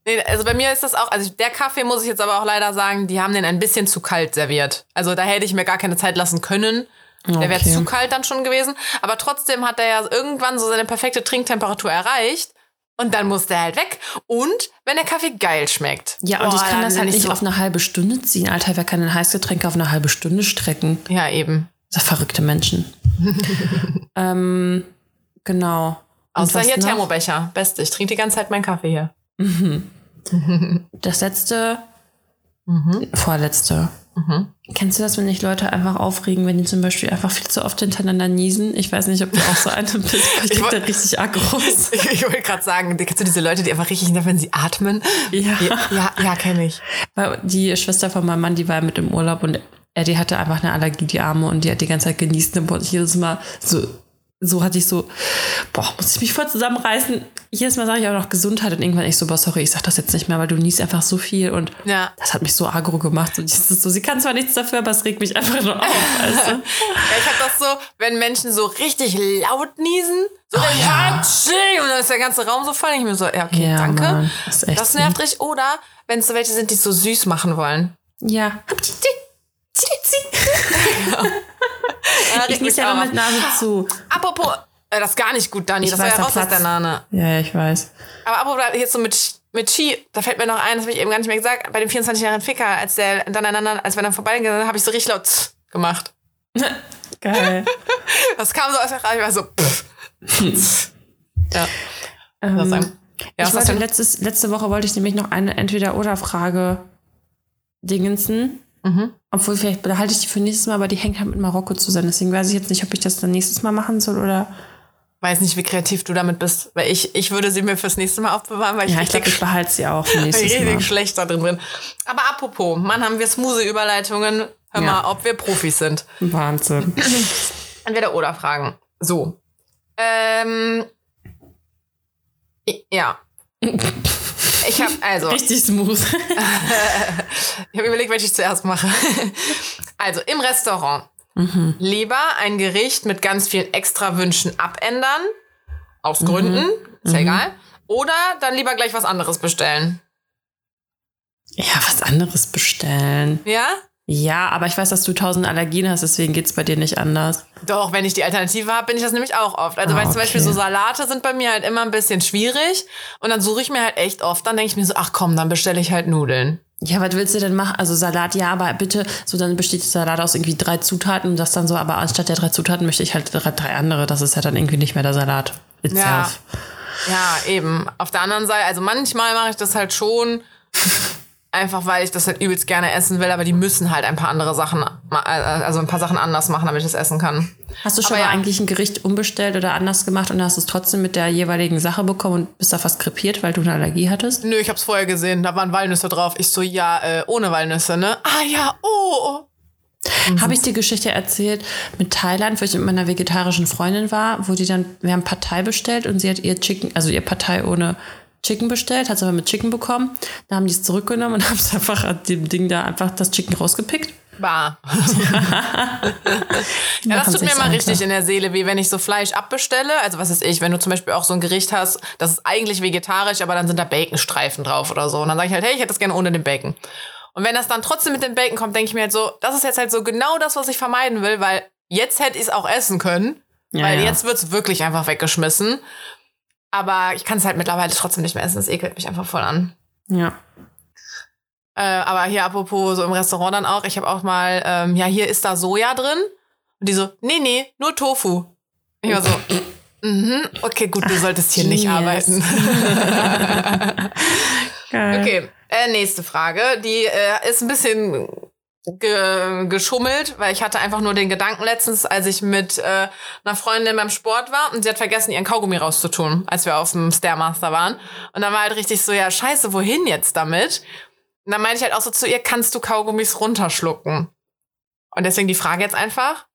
Nee, also bei mir ist das auch, also der Kaffee muss ich jetzt aber auch leider sagen, die haben den ein bisschen zu kalt serviert. Also da hätte ich mir gar keine Zeit lassen können. Der wäre zu kalt dann schon gewesen. Aber trotzdem hat er ja irgendwann so seine perfekte Trinktemperatur erreicht. Und dann muss der halt weg. Und wenn der Kaffee geil schmeckt. Ja, und Boah, ich kann das halt ich nicht so, auf eine halbe Stunde ziehen. Alter, wer kann denn Heißgetränke auf eine halbe Stunde strecken? Ja, eben. Das verrückte Menschen. ähm, genau. Und Außer hier noch? Thermobecher. Beste. Ich trinke die ganze Zeit meinen Kaffee hier. Das letzte, Mhm. vorletzte. Kennst du das, wenn sich Leute einfach aufregen, wenn die zum Beispiel einfach viel zu oft hintereinander niesen? Ich weiß nicht, ob du auch so eine bist, aber ich bin da richtig aggros. Ich, ich wollte gerade sagen, kennst du diese Leute, die einfach richtig, wenn sie atmen? Ja. Ja, ja, ja kenne ich. Weil die Schwester von meinem Mann, die war mit im Urlaub und er, die hatte einfach eine Allergie, die Arme, und die hat die ganze Zeit genießt und ich jedes Mal so, so hatte ich so, boah, muss ich mich voll zusammenreißen. Jedes Mal sage ich auch noch Gesundheit und irgendwann ich so, boah, sorry, ich sag das jetzt nicht mehr, weil du niest einfach so viel und Ja. das hat mich so agro gemacht. Und dieses so, sie kann zwar nichts dafür, aber es regt mich einfach nur auf, weißt du? Ja, ich hab das so, wenn Menschen so richtig laut niesen, so Oh, dann ja. Hatschi, und dann ist der ganze Raum so voll. Ich mir so, ja, okay, Ja, danke. Mann, das das nervt richtig. Oder wenn es so welche sind, die es so süß machen wollen. Ja. Ja, Ich nies ja immer mit Nase zu. Apropos, äh, das ist gar nicht gut, Dani. Ich das war weiß, ja da raus aus platzt- der Nane. Ja, ja, ich weiß. Aber apropos, jetzt so mit, mit Ski, da fällt mir noch ein, das habe ich eben gar nicht mehr gesagt, bei dem 24-jährigen Ficker, als der dann aneinander, als wir dann vorbeigegangen sind, habe ich so richtig laut gemacht. Geil. Das kam so aus der Reihe, ich war so, pff. ja, ähm. Ja, ich wollte letztes, letzte Woche wollte ich nämlich noch eine Entweder-Oder-Frage dingensen. Mhm. Obwohl, vielleicht behalte ich die für nächstes Mal, aber die hängt halt mit Marokko zusammen. Deswegen weiß ich jetzt nicht, ob ich das dann nächstes Mal machen soll oder. Weiß nicht, wie kreativ du damit bist, weil ich, ich würde sie mir fürs nächste Mal aufbewahren, weil ich Ja, ich glaube, richtig, ich behalte sie auch für nächstes richtig Mal. schlecht da drin bin. Aber apropos, Mann, haben wir Smoothie-Überleitungen. Hör Ja. mal, ob wir Profis sind. Wahnsinn. Entweder oder Fragen. So. Ähm. Ja. Ich habe also, ich Richtig smooth. habe überlegt, welche ich zuerst mache. Also im Restaurant lieber ein Gericht mit ganz vielen Extrawünschen abändern, aus Gründen, ist ja egal. Oder dann lieber gleich was anderes bestellen. ja, was anderes bestellen. Ja? Ja, aber ich weiß, dass du tausend Allergien hast, deswegen geht's bei dir nicht anders. Doch, wenn ich die Alternative habe, bin ich das nämlich auch oft. Also, Ah, weil zum Beispiel okay. so Salate sind bei mir halt immer ein bisschen schwierig. Und dann suche ich mir halt echt oft, dann denke ich mir so, ach komm, dann bestelle ich halt Nudeln. Ja, was willst du denn machen? Also Salat, ja, aber bitte, so dann besteht der Salat aus irgendwie drei Zutaten und das dann so, aber anstatt der drei Zutaten möchte ich halt drei, andere. Das ist ja dann irgendwie nicht mehr der Salat itself. Ja, eben. Auf der anderen Seite, also manchmal mache ich das halt schon, einfach weil ich das halt übelst gerne essen will, aber die müssen halt ein paar andere Sachen, äh, also ein paar Sachen anders machen, damit ich das essen kann. Hast du schon Aber mal ja. eigentlich ein Gericht umbestellt oder anders gemacht und hast es trotzdem mit der jeweiligen Sache bekommen und bist da fast krepiert, weil du eine Allergie hattest? Nö, ich hab's vorher gesehen, da waren Walnüsse drauf. Ich so, ja, äh, ohne Walnüsse, ne? Ah ja, oh. Habe ich die Geschichte erzählt mit Thailand, wo ich mit meiner vegetarischen Freundin war, wo die dann, wir haben Partei bestellt und sie hat ihr Chicken, also ihr Partei ohne Chicken bestellt, hat sie aber mit Chicken bekommen. Da haben die es zurückgenommen und haben es einfach an dem Ding da einfach das Chicken rausgepickt. Bah. Ja, das tut mir immer richtig in der Seele weh, wenn ich so Fleisch abbestelle. Also was ist ich, wenn du zum Beispiel auch so ein Gericht hast, das ist eigentlich vegetarisch, aber dann sind da Baconstreifen drauf oder so. Und dann sage ich halt, hey, ich hätte das gerne ohne den Bacon. Und wenn das dann trotzdem mit dem Bacon kommt, denke ich mir halt so, das ist jetzt halt so genau das, was ich vermeiden will, weil jetzt hätte ich es auch essen können. Ja, weil ja. jetzt wird's wirklich einfach weggeschmissen. Aber ich kann es halt mittlerweile trotzdem nicht mehr essen. Das ekelt mich einfach voll an. Ja. Äh, aber hier apropos so im Restaurant dann auch, ich habe auch mal, ähm, ja, hier ist da Soja drin. Und die so, nee, nee, nur Tofu. Ich war so, mhm, okay, gut, du solltest hier nicht arbeiten. Geil. Okay, äh, nächste Frage. Die äh, ist ein bisschen ge geschummelt, weil ich hatte einfach nur den Gedanken letztens, als ich mit äh, einer Freundin beim Sport war und sie hat vergessen, ihren Kaugummi rauszutun, als wir auf dem Stairmaster waren. Und dann war halt richtig so, ja, scheiße, wohin jetzt damit? Und dann meinte ich halt auch so zu ihr, kannst du Kaugummis runterschlucken? Und deswegen die Frage jetzt einfach.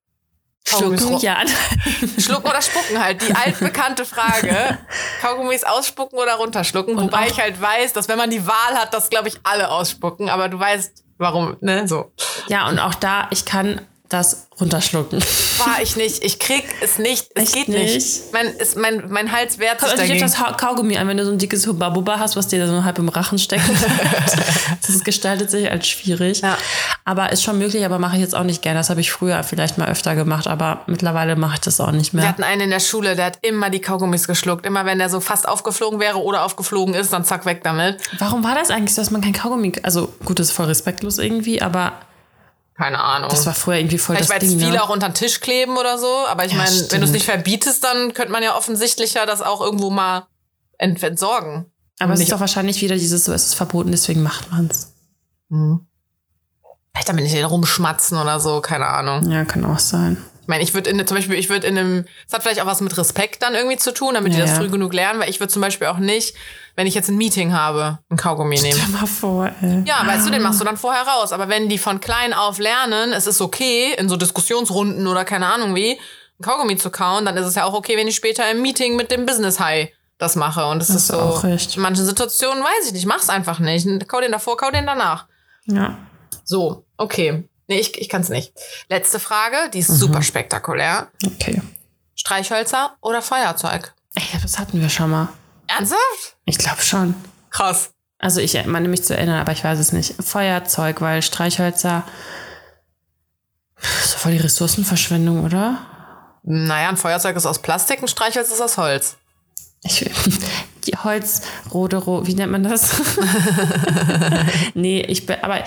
Kaugummis Schlucken, ja. Schlucken oder spucken halt. Die altbekannte Frage. Kaugummis ausspucken oder runterschlucken. Und Wobei ich halt weiß, dass wenn man die Wahl hat, das glaube ich alle ausspucken. Aber du weißt, warum, ne? So. Ja, und auch da, ich kann das runterschlucken. War ich nicht. Ich krieg es nicht. Es Echt geht nicht. nicht? Mein, ist, mein, mein Hals wehrt sich Also dagegen. das Kaugummi an, wenn du so ein dickes Hubba-Bubba hast, was dir da so halb im Rachen steckt. das gestaltet sich als schwierig. Ja. Aber ist schon möglich, aber mache ich jetzt auch nicht gerne. Das habe ich früher vielleicht mal öfter gemacht, aber mittlerweile mache ich das auch nicht Wir mehr. hatten einen in der Schule, der hat immer die Kaugummis geschluckt. Immer wenn der so fast aufgeflogen wäre oder aufgeflogen ist, dann zack, weg damit. Warum war das eigentlich so, dass man kein Kaugummi, also gut, das ist voll respektlos irgendwie, aber Keine Ahnung. das war früher irgendwie voll Vielleicht, das weil Ding. viele ne? auch unter den Tisch kleben oder so. Aber ich Ja, meine, wenn du es nicht verbietest, dann könnte man ja offensichtlicher das auch irgendwo mal ent entsorgen. aber es ist doch wahrscheinlich wieder dieses, so es ist verboten, deswegen macht man es. Vielleicht damit nicht rumschmatzen oder so, keine Ahnung. Ja, kann auch sein. Ich meine, ich würde in zum Beispiel, ich würde in einem, das hat vielleicht auch was mit Respekt dann irgendwie zu tun, damit die Ja, das ja. früh genug lernen, weil ich würde zum Beispiel auch nicht, wenn ich jetzt ein Meeting habe, ein Kaugummi nehmen. Stell mal vor, ey. Ja, weißt du, den machst du dann vorher raus. Aber wenn die von klein auf lernen, es ist okay, in so Diskussionsrunden oder keine Ahnung wie, ein Kaugummi zu kauen, dann ist es ja auch okay, wenn ich später im Meeting mit dem Business High das mache. Und es Hast ist so, auch recht. in manchen Situationen weiß ich nicht, mach's einfach nicht. Kau den davor, kau den danach. Ja. So, okay. Nee, ich, ich kann's nicht. Letzte Frage, die Mhm. ist super spektakulär. Okay. Streichhölzer oder Feuerzeug? Ey, das hatten wir schon mal. Ernsthaft? Ich glaube schon. Krass. Also ich meine mich zu erinnern, aber ich weiß es nicht. Feuerzeug, weil Streichhölzer ist doch voll die Ressourcenverschwendung, oder? Naja, ein Feuerzeug ist aus Plastik, ein Streichholz ist aus Holz. Ich, die Holz, Rodero, wie nennt man das? nee, ich bin, aber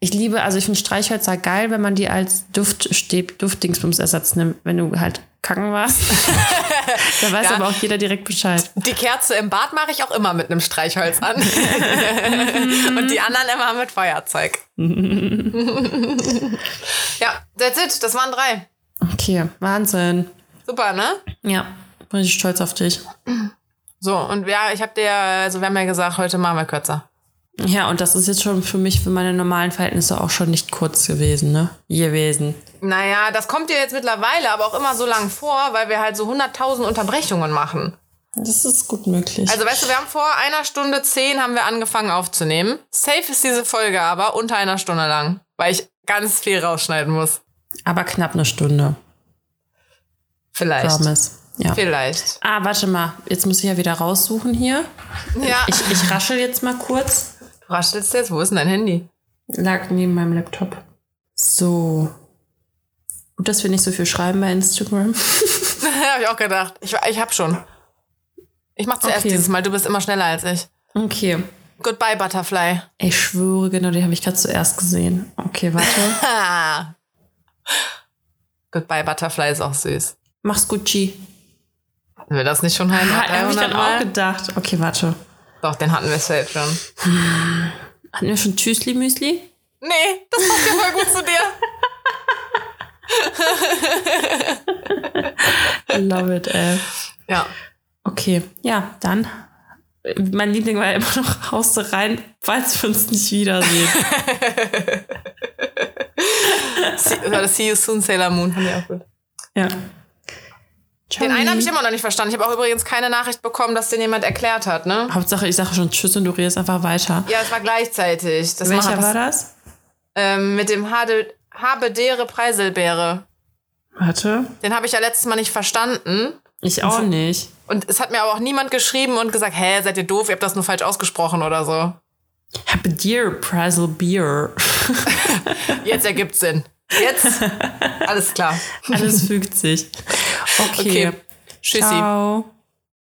ich liebe, also ich finde Streichhölzer geil, wenn man die als Duftstäb, Duftdingsbumsersatz nimmt, wenn du halt kacken warst. da weiß Ja. aber auch jeder direkt Bescheid. Die Kerze im Bad mache ich auch immer mit einem Streichholz an. Und die anderen immer mit Feuerzeug. ja, that's it. Das waren drei. Okay, Wahnsinn. Super, ne? Ja, bin ich stolz auf dich. So, und ja, ich habe dir, also wir haben ja gesagt, heute machen wir kürzer. Ja, und das ist jetzt schon für mich, für meine normalen Verhältnisse auch schon nicht kurz gewesen, ne? Gewesen. Naja, das kommt dir jetzt mittlerweile aber auch immer so lang vor, weil wir halt so 100.000 Unterbrechungen machen. Das ist gut möglich. Also weißt du, wir haben vor einer Stunde zehn haben wir angefangen aufzunehmen. Safe ist diese Folge aber unter einer Stunde lang, weil ich ganz viel rausschneiden muss. aber knapp eine Stunde. Vielleicht. Promise. Ja. Vielleicht. Ah, warte mal. Jetzt muss ich ja wieder raussuchen hier. Ja. Ich, ich raschel jetzt mal kurz. Du raschelst jetzt? Wo ist denn dein Handy? Lag neben meinem Laptop. So. Gut, dass wir nicht so viel schreiben bei Instagram. habe ich auch gedacht. Ich, ich hab schon. Ich mach zuerst Okay. dieses Mal. Du bist immer schneller als ich. Okay. Goodbye, Butterfly. Ich schwöre, genau, die habe ich gerade zuerst gesehen. Okay, warte. Ha. Goodbye, Butterfly ist auch süß. Mach's Gucci. Hatten wir das nicht schon heim? Ah, habe ich 300 dann auch gedacht. Okay, warte. Doch, den hatten wir safe schon. Hatten wir schon Tschüssli Müsli? Nee, das passt ja voll gut zu dir. Love it, ey. Ja. Okay, ja, dann. Mein Liebling war ja immer noch Hauste rein, falls wir uns nicht wiedersehen. See, See You Soon, Sailor Moon. Fand ich auch gut. ja. Den einen habe ich immer noch nicht verstanden. Ich habe auch übrigens keine Nachricht bekommen, dass den jemand erklärt hat, ne? Hauptsache, ich sage schon Tschüss und du redest einfach weiter. Ja, es war gleichzeitig. Das Welcher war das, ähm, mit dem Hade, Habedere Preiselbeere. Warte. Den habe ich ja letztes Mal nicht verstanden. Ich auch nicht. Und es hat mir aber auch niemand geschrieben und gesagt, hä, seid ihr doof, ihr habt das nur falsch ausgesprochen oder so. Prazel Beer. Jetzt ergibt Sinn. Jetzt, alles klar. Alles fügt sich. Okay. Okay. Tschüssi. Ciao.